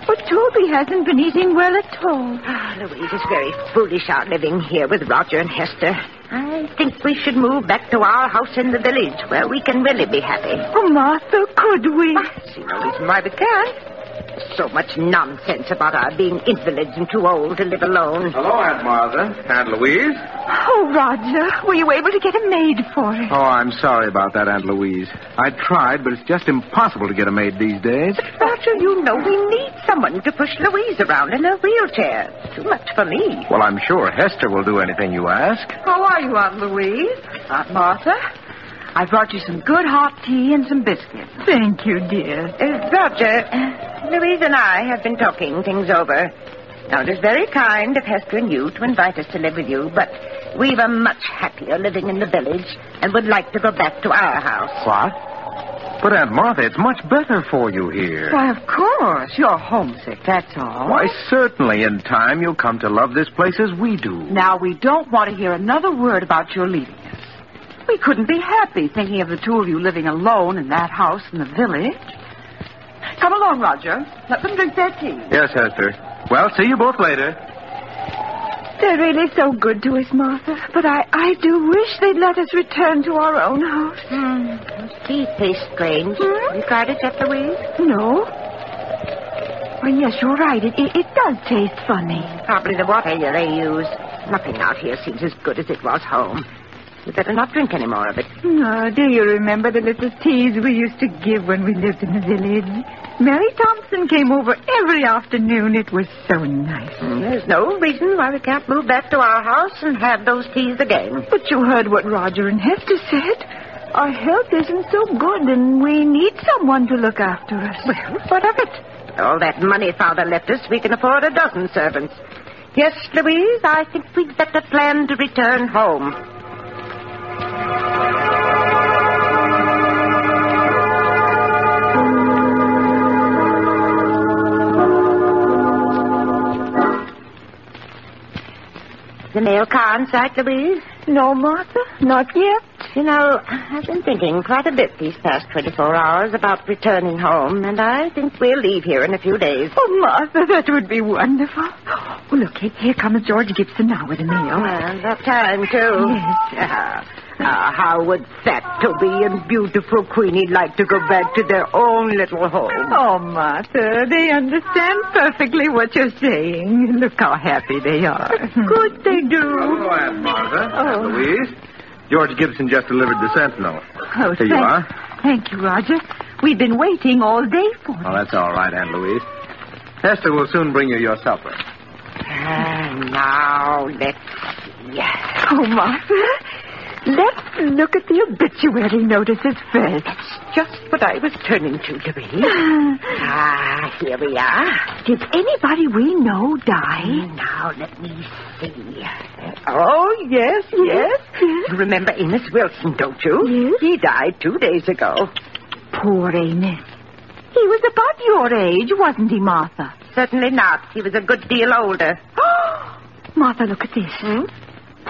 But Toby hasn't been eating well at all. Ah, Louise is very foolish out living here with Roger and Hester. I think we should move back to our house in the village where we can really be happy. Oh, Martha, could we? I see no reason why we can't. There's so much nonsense about our being invalids and too old to live alone. Hello, Aunt Martha. Aunt Louise. Oh, Roger, were you able to get a maid for us? Oh, I'm sorry about that, Aunt Louise. I tried, but it's just impossible to get a maid these days. But, Roger, you know we need someone to push Louise around in her wheelchair. It's too much for me. Well, I'm sure Hester will do anything you ask. How are you, Aunt Louise? Aunt Martha? I brought you some good hot tea and some biscuits. Thank you, dear. Uh, Roger, Louise and I have been talking things over. Now, it is very kind of Hester and you to invite us to live with you, but we were much happier living in the village and would like to go back to our house. What? But, Aunt Martha, it's much better for you here. Why, of course. You're homesick, that's all. Why, certainly in time you'll come to love this place as we do. Now, we don't want to hear another word about your leaving us. We couldn't be happy thinking of the two of you living alone in that house in the village. Come along, Roger. Let them drink their tea. Yes, Hester. Well, see you both later. They're really so good to us, Martha. But I, I do wish they'd let us return to our own house. Hmm. Tea tastes strange. Have you tried it yet, Louise? No. Well, yes, you're right. It, it, it does taste funny. Probably the water they use. Nothing out here seems as good as it was home. You better not drink any more of it. Oh, do you remember the little teas we used to give when we lived in the village? Mary Thompson came over every afternoon. It was so nice. Mm, There's no reason why we can't move back to our house and have those teas again. But you heard what Roger and Hester said. Our health isn't so good, and we need someone to look after us. Well, what of it? All that money Father left us, we can afford a dozen servants. Yes, Louise, I think we'd better plan to return home. The mail car in sight, Louise? No, Martha, not yet. You know, I've been thinking quite a bit these past 24 hours about returning home, and I think we'll leave here in a few days. Oh, Martha, that would be wonderful. Oh, look, here, here comes George Gibson now with a mail. And that time, too. Yes. Ah, ah, how would fat Toby and beautiful Queenie like to go back to their own little home? Oh, Martha, they understand perfectly what you're saying. Look how happy they are. Good, they do. Hello, Aunt Martha. Oh. Aunt Louise. George Gibson just delivered the Sentinel. Oh, Here you are. Thank you, Roger. We've been waiting all day for you. Oh, that's all right, Aunt Louise. Hester will soon bring you your supper. Ah, now, let's see. Oh, Martha, let's look at the obituary notices first. That's Just what I was turning to, Louise. Ah, here we are. Did anybody we know die? Now, let me see. Oh, yes, yes. You remember Amos Wilson, don't you? Yes. He died two days ago. Poor Amos. He was about your age, wasn't he, Martha? Certainly not. He was a good deal older. Martha, look at this.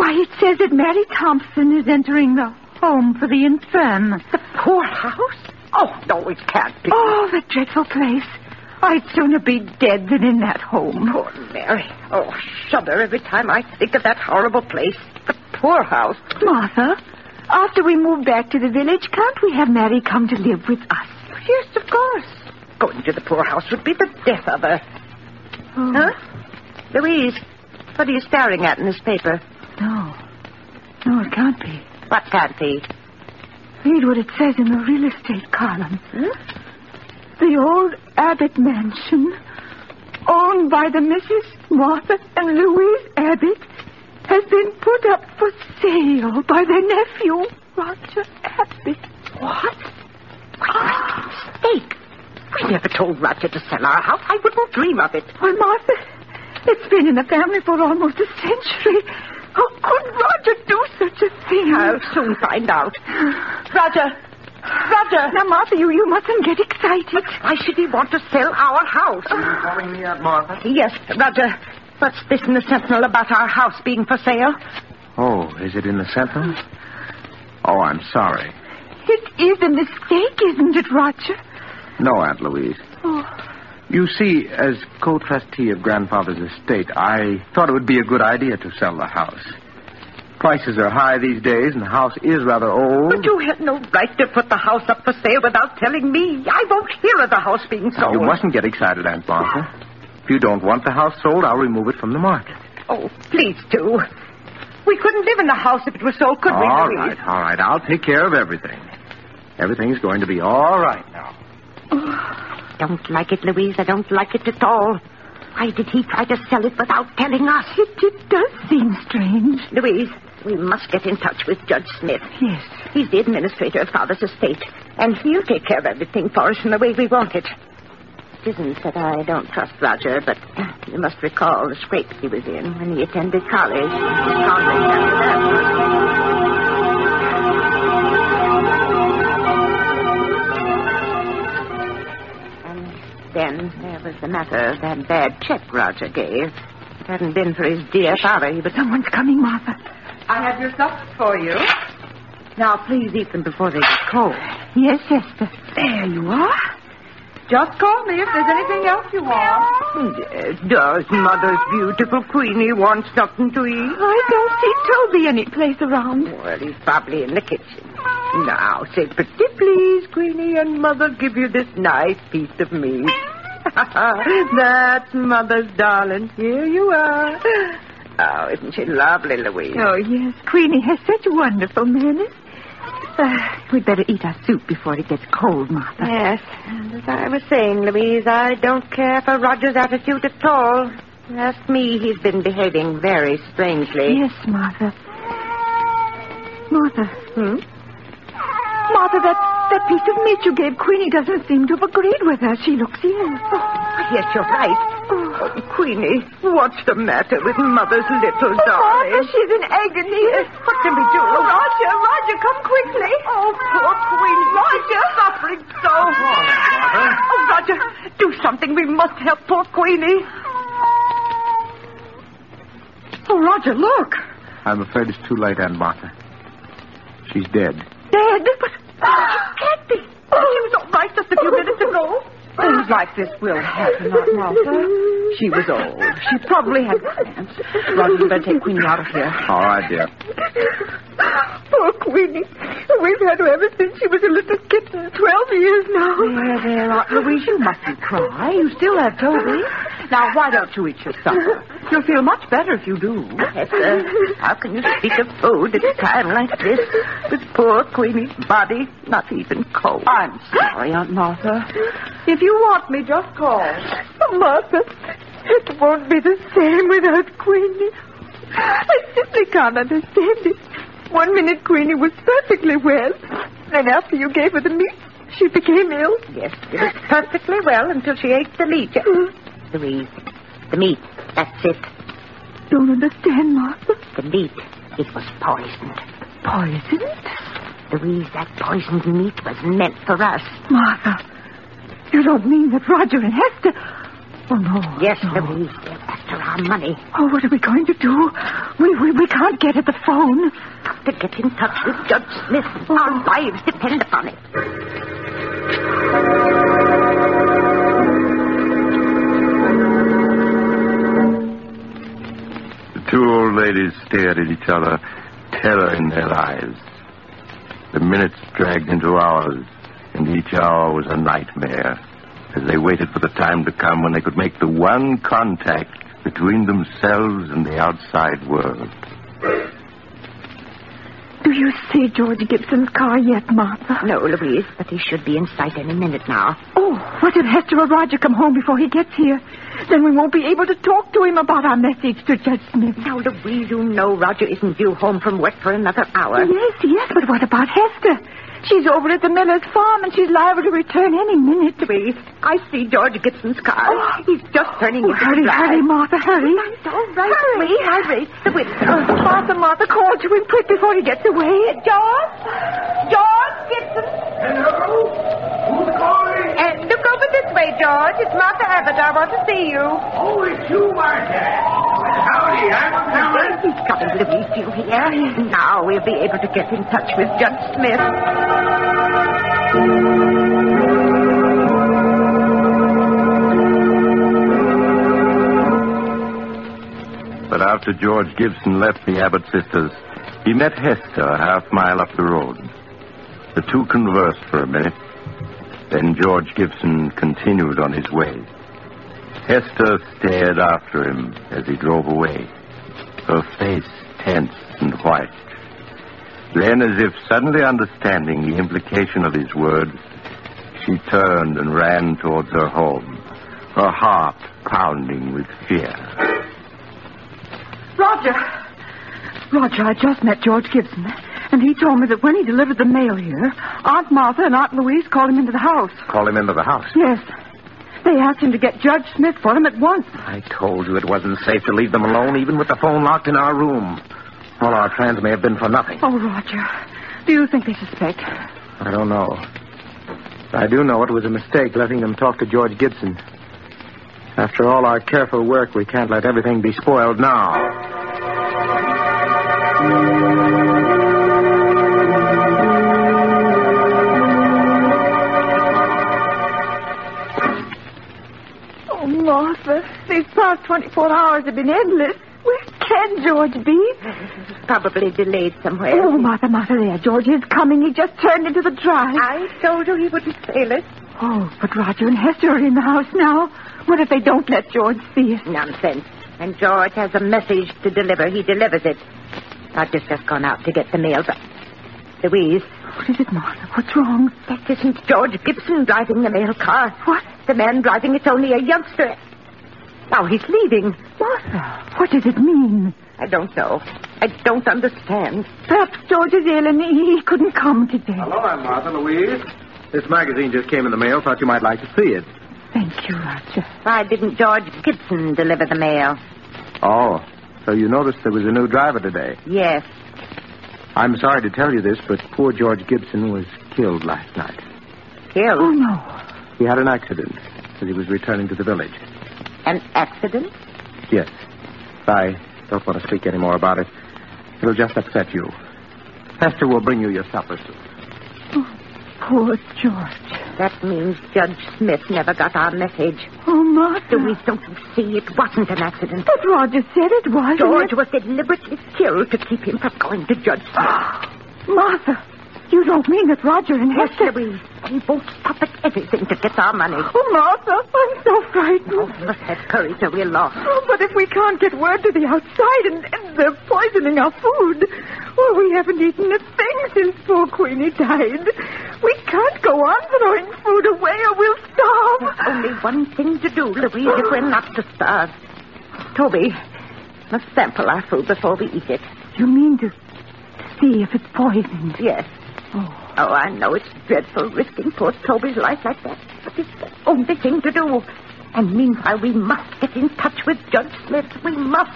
Why, it says that Mary Thompson is entering the home for the infirm. The poorhouse? Oh, no, it can't be. Oh, the dreadful place. I'd sooner be dead than in that home. Poor Mary. Oh, shudder every time I think of that horrible place. The poorhouse. Martha, after we move back to the village, can't we have Mary come to live with us? Yes, of course. Going to the poorhouse would be the death of her. Oh. Huh? Louise, what are you staring at in this paper? No. No, it can't be. What can't be? Read what it says in the real estate column. Hmm? The old Abbott mansion, owned by the Mrs. Martha and Louise Abbott, has been put up for sale by their nephew, Roger Abbott. What? Mistake. We never told Roger to sell our house. I wouldn't dream of it. Well, Martha, it's been in the family for almost a century. How could Roger do such a thing? I'll soon find out. Roger! Roger! Now, Martha, you, you mustn't get excited. Why should he want to sell our house? Are you calling me, Aunt Martha? Yes, Roger. What's this in the Sentinel about our house being for sale? Oh, is it in the Sentinel? Oh, I'm sorry. It is a mistake, isn't it, Roger? No, Aunt Louise. Oh, You see, as co-trustee of grandfather's estate, I thought it would be a good idea to sell the house. Prices are high these days, and the house is rather old. But you had no right to put the house up for sale without telling me. I won't hear of the house being Now, sold. you mustn't get excited, Aunt Martha. If you don't want the house sold, I'll remove it from the market. Oh, please do. We couldn't live in the house if it was sold, could we, All right, all right. I'll take care of everything. Everything's going to be all right now. Oh, I don't like it, Louise. I don't like it at all. Why did he try to sell it without telling us? It, it does seem strange. Louise, we must get in touch with Judge Smith. Yes. He's the administrator of Father's estate, and he'll take care of everything for us in the way we want it. It isn't that I don't trust Roger, but you must recall the scrapes he was in when he attended college. His then there was the matter of that bad check Roger gave. If it hadn't been for his dear father, he would... Someone's coming, Martha. I have your suppers for you. Now, please eat them before they get cold. Yes, Hester. There you are. Just call me if there's anything else you want. Yes, does Mother's beautiful Queenie want something to eat? I don't see Toby any place around. Well, he's probably in the kitchen. Now, say pretty please, Queenie, and Mother give you this nice piece of meat. That's Mother's darling. Here you are. Oh, isn't she lovely, Louise? Oh, yes. Queenie has such wonderful manners. Uh, we'd better eat our soup before it gets cold, Martha. Yes, and as I was saying, Louise, I don't care for Roger's attitude at all. Ask me, he's been behaving very strangely. Yes, Martha. Martha. Hmm? Martha, that, that piece of meat you gave Queenie doesn't seem to have agreed with her. She looks ill. Oh, Yes, you're right. Oh, Queenie, what's the matter with Mother's little oh, Martha, darling? she's in agony. What can we do? Oh, Roger, Roger, come quickly. Oh, poor Queenie. Roger, suffering so. Oh, Roger, do something. We must help poor Queenie. Oh, Roger, look. I'm afraid it's too late, Aunt Martha. She's dead. Dead? But It can't be. She was all right just a few minutes ago. Things like this will happen, Aunt Martha. She was old. She probably had cramps. Roger, you better take Queenie out of here. All right, dear. Poor Queenie. We've had her ever since she was a little kitten. Twelve years now. There, there, Aunt Louise, you mustn't cry. You still have Toby. Now, why don't you eat your supper? You'll feel much better if you do. Hester, how can you speak of food at a time like this? With poor Queenie's body not even cold. I'm sorry, Aunt Martha. If you want me, just call. Martha, it won't be the same without Queenie. I simply can't understand it. One minute Queenie was perfectly well, and after you gave her the meat, she became ill. Yes, she was perfectly well until she ate the meat. Louise, the meat, that's it. Don't understand, Martha. The meat, it was poisoned. Poisoned? Louise, that poisoned meat was meant for us. Martha, you don't mean that Roger and Hester... Oh, no. Yes, no. Louise, they're after our money. Oh, what are we going to do? We, we, we can't get at the phone. Got to get in touch with Judge Smith. Oh. Our lives depend upon it. The two old ladies stared at each other, terror in their eyes. The minutes dragged into hours, and each hour was a nightmare as they waited for the time to come when they could make the one contact between themselves and the outside world. Do you see George Gibson's car yet, Martha? No, Louise, but he should be in sight any minute now. Oh, what if Hester or Roger come home before he gets here? Then we won't be able to talk to him about our message to Judge Smith. Now, Louise, you know Roger isn't due home from work for another hour. Yes, yes, but what about Hester? She's over at the miller's farm, and she's liable to return any minute. Louise, I see George Gibson's car. Oh. He's just turning Oh, into hurry, the drive. hurry, Martha, hurry. All right, Louise, I raised the window. Oh, Martha, Martha, call to him quick before he gets away. George? George Gibson? Hello? Who's calling? And look over this way, George. It's Martha Abbott. I want to see you. Oh, it's you, Martha. Howdy, I'm Howard. He's got a living still here. Now we'll be able to get in touch with Judge Smith. But after George Gibson left the Abbott sisters, he met Hester a half mile up the road. The two conversed for a minute. Then George Gibson continued on his way. Hester stared after him as he drove away, her face tense and white. Then, as if suddenly understanding the implication of his words, she turned and ran towards her home, her heart pounding with fear. Roger! Roger, I just met George Gibson, and he told me that when he delivered the mail here, Aunt Martha and Aunt Louise called him into the house. Call him into the house. Yes. They asked him to get Judge Smith for them at once. I told you it wasn't safe to leave them alone, even with the phone locked in our room. All our plans may have been for nothing. Oh, Roger. Do you think they suspect? I don't know. I do know it was a mistake letting them talk to George Gibson. After all our careful work, we can't let everything be spoiled now. Oh, Martha, these past 24 hours have been endless. Where can George be? Probably delayed somewhere. Oh, Martha, Martha, there. George is coming. He just turned into the drive. I told you he wouldn't fail us. Oh, but Roger and Hester are in the house now. What if they don't let George see us? Nonsense. And George has a message to deliver. He delivers it. Roger's just gone out to get the mail, but... Louise. What is it, Martha? What's wrong? That isn't George Gibson driving the mail car. What? The man driving it's only a youngster. Now he's leaving. Martha, what does it mean? I don't know. I don't understand. Perhaps George is ill and he, he couldn't come today. Hello, I'm Martha Louise. This magazine just came in the mail. Thought you might like to see it. Thank you, Roger. Why didn't George Gibson deliver the mail? Oh, so you noticed there was a new driver today? Yes. I'm sorry to tell you this, but poor George Gibson was killed last night. Killed? Oh, no. He had an accident as he was returning to the village. An accident? Yes. I don't want to speak any more about it. It'll just upset you. Hester will bring you your supper soon. Oh, Poor George. That means Judge Smith never got our message. Oh, Martha. Louise, don't you see? It wasn't an accident. But Roger said it was. George was deliberately killed to keep him from going to Judge Smith. Martha, you don't mean that Roger and Yes, Hester... Louise. Won't stop at anything to get our money. Oh, Martha, I'm so frightened. Oh, we must have courage or we're lost. Oh, but if we can't get word to the outside and, and they're poisoning our food, well, we haven't eaten a thing since poor Queenie died. We can't go on throwing food away or we'll starve. There's only one thing to do, Louise, if we're not to starve. Toby, must sample our food before we eat it. You mean to see if it's poisoned? Yes. Oh. Oh, I know it's dreadful risking poor Toby's life like that, but it's the only thing to do. And meanwhile, we must get in touch with Judge Smith. We must.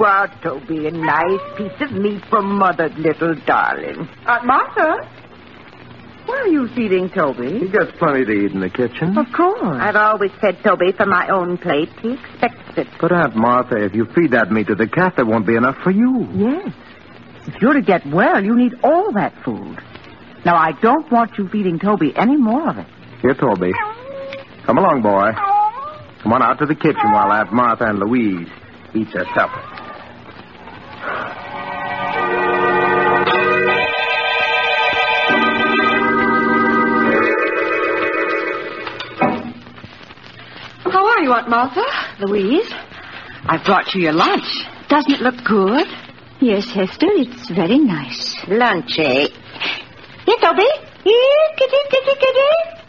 You are, Toby, a nice piece of meat for Mother, little darling. Aunt Martha? Where are you feeding Toby? He gets plenty to eat in the kitchen. Of course. I've always fed Toby from my own plate. He expects it. But Aunt Martha, if you feed that meat to the cat, there won't be enough for you. Yes. If you're to get well, you need all that food. Now, I don't want you feeding Toby any more of it. Here, Toby. Come along, boy. Come on out to the kitchen while Aunt Martha and Louise eat their supper. How are you, Aunt Martha? Louise? I've brought you your lunch. Doesn't it look good? Yes, Hester, it's very nice. Lunch, eh? Here, Toby. Here, kitty, kitty, kitty.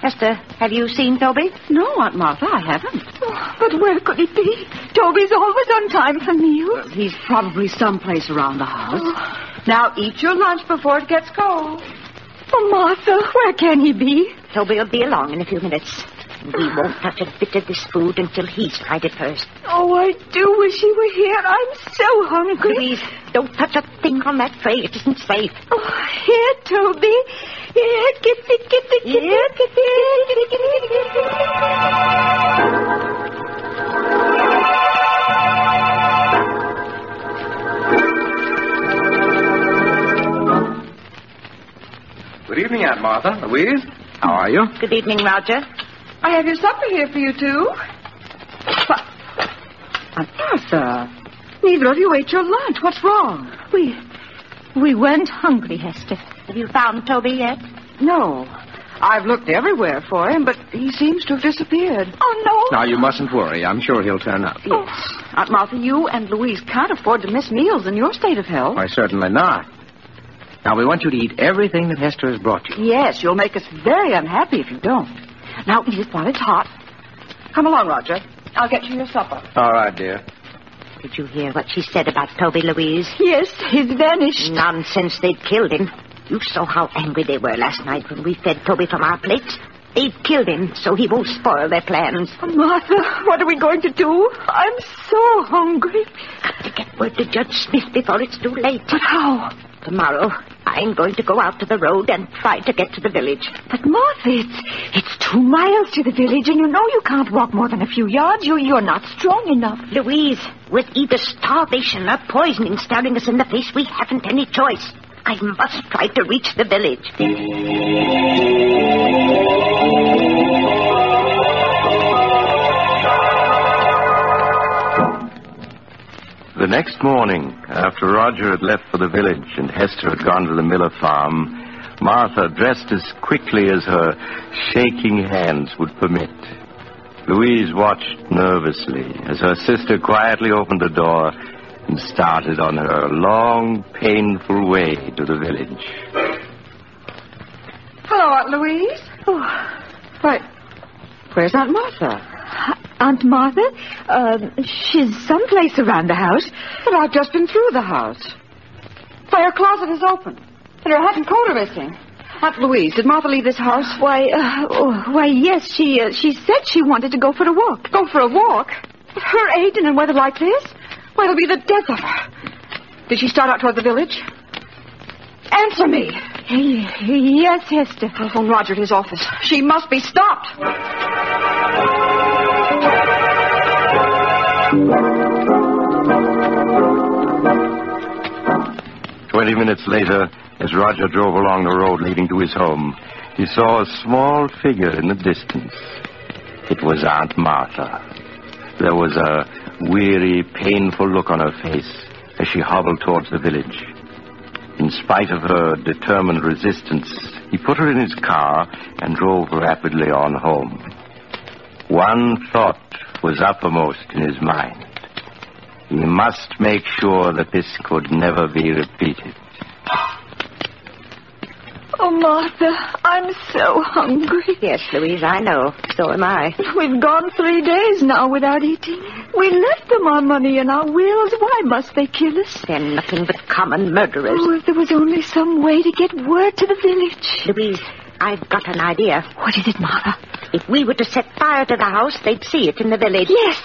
Hester, have you seen Toby? No, Aunt Martha, I haven't. Oh, but where could he be? Toby's always on time for meals. He's probably someplace around the house. Oh. Now eat your lunch before it gets cold. Oh, Martha, where can he be? Toby will be along in a few minutes. We won't touch a bit of this food until he's tried it first. Oh, I do wish he were here. I'm so hungry. Please, don't touch a thing on that tray. It isn't safe. Oh, here, Toby. Good evening, Aunt Martha. Louise, how are you? Good evening, Roger. I have your supper here for you, too. What? Aunt Martha, neither of you ate your lunch. What's wrong? We, we weren't hungry, Hester. Have you found Toby yet? No. I've looked everywhere for him, but he seems to have disappeared. Oh, no. Now, you mustn't worry. I'm sure he'll turn up. Yes. Aunt Martha, you and Louise can't afford to miss meals in your state of health. Why, certainly not. Now, we want you to eat everything that Hester has brought you. Yes, you'll make us very unhappy if you don't. Now eat it while it's hot. Come along, Roger. I'll get you your supper. All right, dear. Did you hear what she said about Toby, Louise? Yes, he's vanished. Nonsense. They'd killed him. You saw how angry they were last night when we fed Toby from our plates. They've killed him, so he won't spoil their plans. Martha, what are we going to do? I'm so hungry. Got to get word to Judge Smith before it's too late. But how? Tomorrow, I'm going to go out to the road and try to get to the village. But Martha, it's it's two miles to the village, and you know you can't walk more than a few yards. You you're not strong enough. Louise, with either starvation or poisoning staring us in the face, we haven't any choice. I must try to reach the village. The next morning, after Roger had left for the village and Hester had gone to the Miller farm, Martha, dressed as quickly as her shaking hands would permit. Louise watched nervously as her sister quietly opened the door and started on her long, painful way to the village. Hello, Aunt Louise. Oh, why, where's Aunt Martha? Aunt Martha? Uh, she's someplace around the house. But I've just been through the house. Why, her closet is open. And her hat and coat are missing. Aunt Louise, did Martha leave this house? Why, uh, oh, why, yes, she uh, she said she wanted to go for a walk. Go for a walk? At her age and in weather like this? Why, it'll be the death of her. Did she start out toward the village? Answer me. Yes, Hester. I'll phone Roger at his office. She must be stopped. Twenty minutes later, as Roger drove along the road leading to his home, he saw a small figure in the distance. It was Aunt Martha. There was a weary, painful look on her face as she hobbled towards the village. In spite of her determined resistance, he put her in his car and drove rapidly on home. One thought was uppermost in his mind. He must make sure that this could never be repeated. Oh, Martha, I'm so hungry. Yes, Louise, I know. So am I. We've gone three days now without eating. We left them our money and our wills. Why must they kill us? They're nothing but common murderers. Oh, if there was only some way to get word to the village. Louise, I've got an idea. What is it, Martha? If we were to set fire to the house, they'd see it in the village. Yes.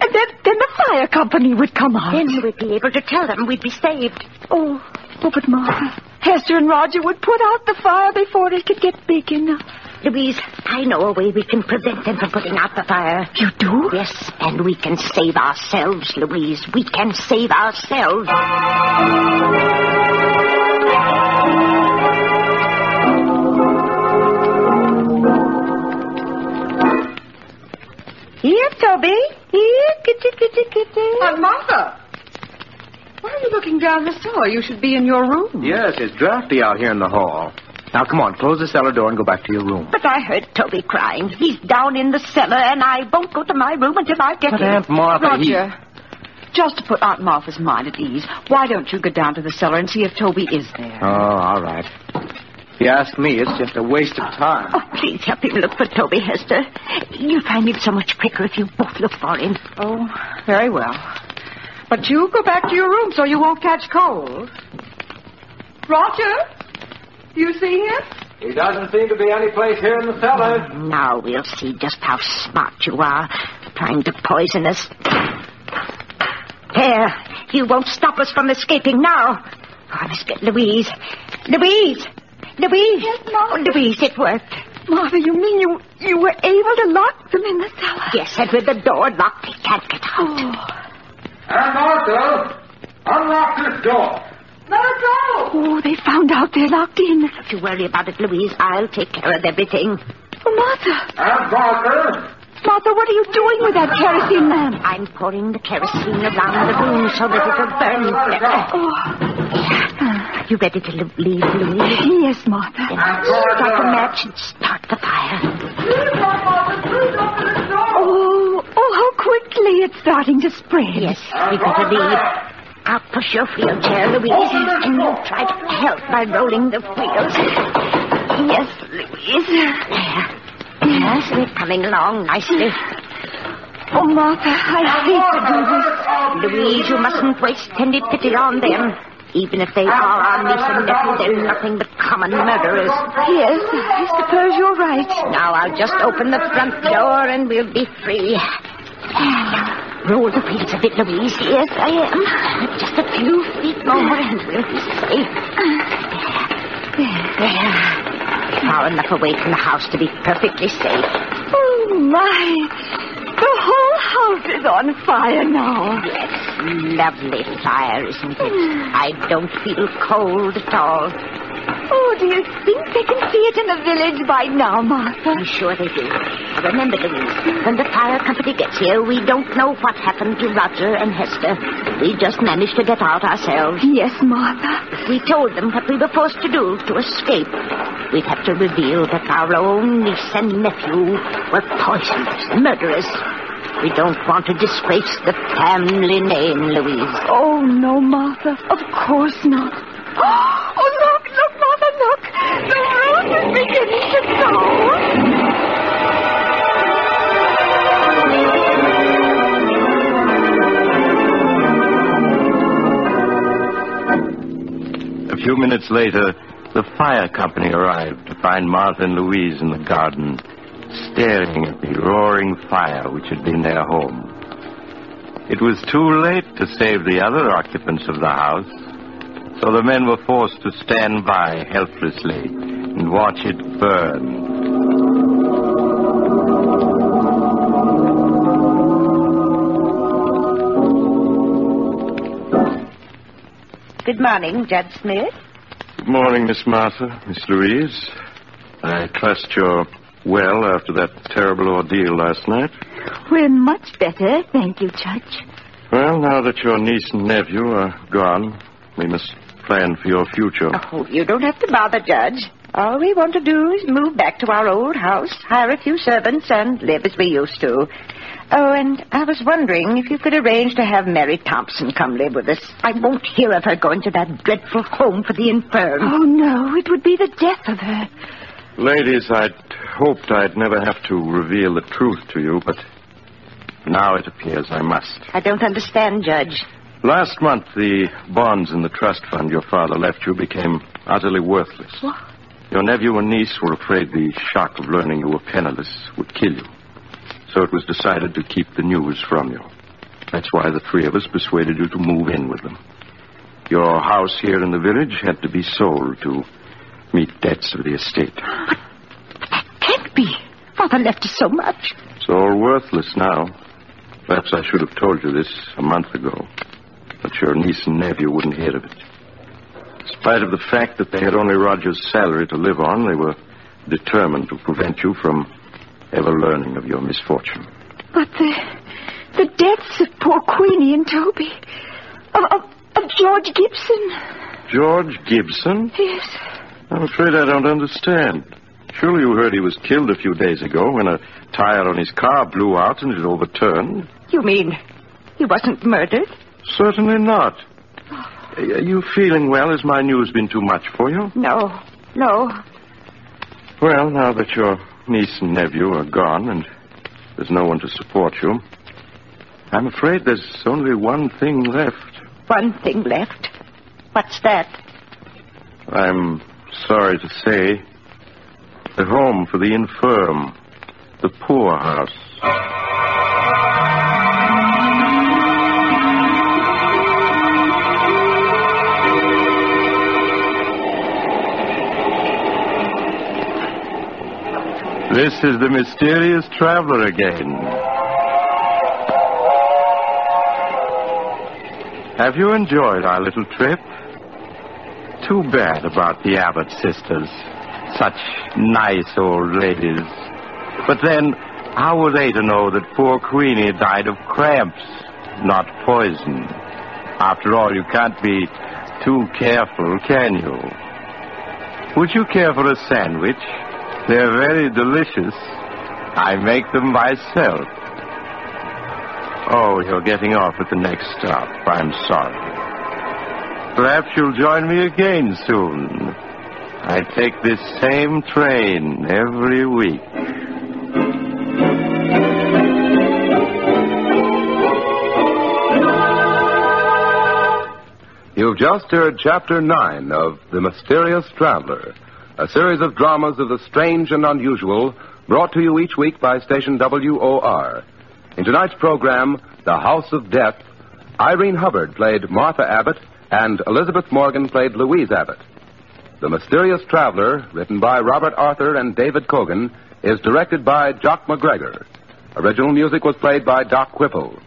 And then, then the fire company would come out. Then we'd be able to tell them we'd be saved. Oh, oh, but Martha, Hester and Roger would put out the fire before it could get big enough. Louise, I know a way we can prevent them from putting out the fire. You do? Yes, and we can save ourselves, Louise. We can save ourselves. Here, Toby. Here, kitty, kitty, kitty. Aunt Martha. Why are you looking down the cellar? You should be in your room. Yes, it's drafty out here in the hall. Now, come on, close the cellar door and go back to your room. But I heard Toby crying. He's down in the cellar, and I won't go to my room until I get But him. Aunt Martha, Roger, he... just to put Aunt Martha's mind at ease, why don't you go down to the cellar and see if Toby is there? Oh, all right. If you ask me, it's just a waste of time. Oh, please help him look for Toby, Hester. You'll find him so much quicker if you both look for him. Oh, very well. But you go back to your room so you won't catch cold. Roger, you see him? He doesn't seem to be any place here in the cellar. Now we'll see just how smart you are, trying to poison us. There, you won't stop us from escaping now. Oh, I must get Louise. Louise! Louise! Yes, Mom. Oh, Louise, it worked. Martha, you mean you you were able to lock them in the cellar? Yes, and with the door locked, they can't get out. Oh. Aunt Martha, unlock this door. Not a Oh, they found out they're locked in. Don't you worry about it, Louise. I'll take care of everything. Oh, Martha. Aunt Martha! Martha, what are you doing with that kerosene lamp? I'm pouring the kerosene around the room so that it'll burn better. Are you ready to leave, Louise? Yes, Martha. Strike a match and start the fire. Oh, oh, how quickly it's starting to spread. Yes, we better leave. I'll push your wheelchair, Louise, oh, and you try to help by rolling the wheels. Yes, Louise. There. Yes, we're coming along nicely. Oh, Martha, I hate to do this. Louise, you mustn't waste any pity on them. Even if they are our niece and nephew, they're nothing but common murderers. Yes, I suppose you're right. Now I'll just open the front door and we'll be free. Roll the wheels a bit, Louise. Yes, I am. Just a few feet more and we'll be safe. There. There. Far enough away from the house to be perfectly safe. Oh, my. The whole house is on fire now. Yes, lovely fire, isn't it? I don't feel cold at all. Oh, do you think they can see it in the village by now, Martha? I'm sure they do. Remember, Louise, when the fire company gets here, we don't know what happened to Roger and Hester. We just managed to get out ourselves. Yes, Martha. If we told them what we were forced to do to escape, we'd have to reveal that our own niece and nephew were poisoners, murderers. We don't want to disgrace the family name, Louise. Oh, no, Martha. Of course not. Oh, look, look, Martha, look. The roof is beginning to go. A few minutes later, the fire company arrived to find Martha and Louise in the garden, staring at the roaring fire which had been their home. It was too late to save the other occupants of the house, so the men were forced to stand by helplessly and watch it burn. Good morning, Judge Smith. Good morning, Miss Martha, Miss Louise. I trust you're well after that terrible ordeal last night. We're much better, thank you, Judge. Well, now that your niece and nephew are gone, we must plan for your future. Oh, you don't have to bother, Judge. All we want to do is move back to our old house, hire a few servants, and live as we used to. Oh, and I was wondering if you could arrange to have Mary Thompson come live with us. I won't hear of her going to that dreadful home for the infirm. Oh, no, it would be the death of her. Ladies, I'd hoped I'd never have to reveal the truth to you, but now it appears I must. I don't understand, Judge. Last month, the bonds in the trust fund your father left you became utterly worthless. What? Your nephew and niece were afraid the shock of learning you were penniless would kill you. So it was decided to keep the news from you. That's why the three of us persuaded you to move in with them. Your house here in the village had to be sold to meet debts of the estate. That can't be. Father left us so much. It's all worthless now. Perhaps I should have told you this a month ago. But your niece and nephew wouldn't hear of it. In spite of the fact that they had only Roger's salary to live on, they were determined to prevent you from ever learning of your misfortune. But the the deaths of poor Queenie and Toby. Of, of, of George Gibson. George Gibson? Yes. I'm afraid I don't understand. Surely you heard he was killed a few days ago when a tire on his car blew out and it overturned. You mean he wasn't murdered? Certainly not. Are you feeling well? Has my news been too much for you? No, no. Well, now that your niece and nephew are gone and there's no one to support you, I'm afraid there's only one thing left. One thing left. What's that? I'm sorry to say, the home for the infirm, the poorhouse. This is the mysterious traveler again. Have you enjoyed our little trip? Too bad about the Abbott sisters. Such nice old ladies. But then, how were they to know that poor Queenie died of cramps, not poison? After all, you can't be too careful, can you? Would you care for a sandwich? They're very delicious. I make them myself. Oh, you're getting off at the next stop. I'm sorry. Perhaps you'll join me again soon. I take this same train every week. You've just heard Chapter 9 of The Mysterious Traveler, a series of dramas of the strange and unusual brought to you each week by station WOR. In tonight's program, The House of Death, Irene Hubbard played Martha Abbott and Elizabeth Morgan played Louise Abbott. The Mysterious Traveler, written by Robert Arthur and David Kogan, is directed by Jock MacGregor. Original music was played by Doc Whipple.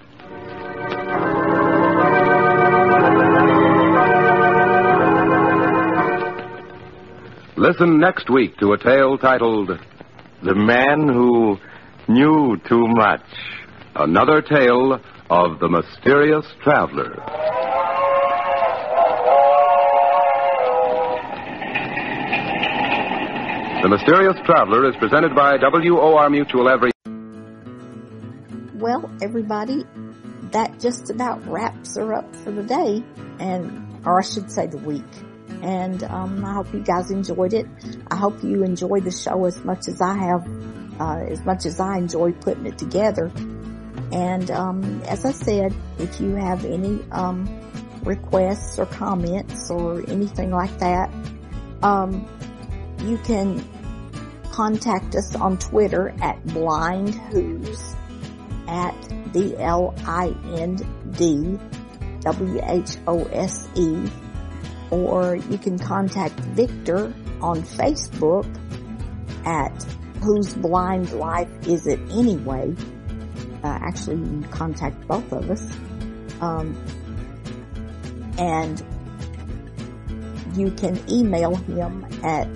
Listen next week to a tale titled The Man Who Knew Too Much. Another tale of the mysterious traveler. The Mysterious Traveler is presented by WOR Mutual every. Well, everybody, that just about wraps her up for the day, and or I should say the week. And um, I hope you guys enjoyed it. I hope you enjoyed the show as much as I have, uh, as much as I enjoy putting it together. And um, as I said, if you have any um, requests or comments or anything like that, um, you can contact us on Twitter at Blind Whose at B L I N D W H O S E, or you can contact Victor on Facebook at Whose Blind Life Is It Anyway? Uh, actually, you can contact both of us. Um, and you can email him at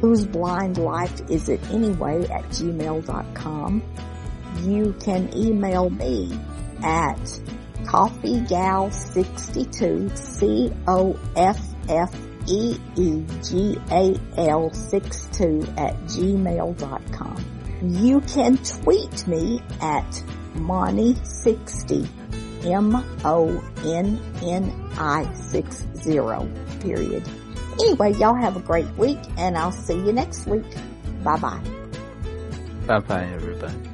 whose blind life is it anyway at gmail.com. You can email me at coffeegal62, C-O-F-F-E-E-G-A-L 62 at gmail.com. You can tweet me at Monni60, M-O-N-N-I 60, period. Anyway, y'all have a great week and I'll see you next week. Bye bye. Bye bye, everybody.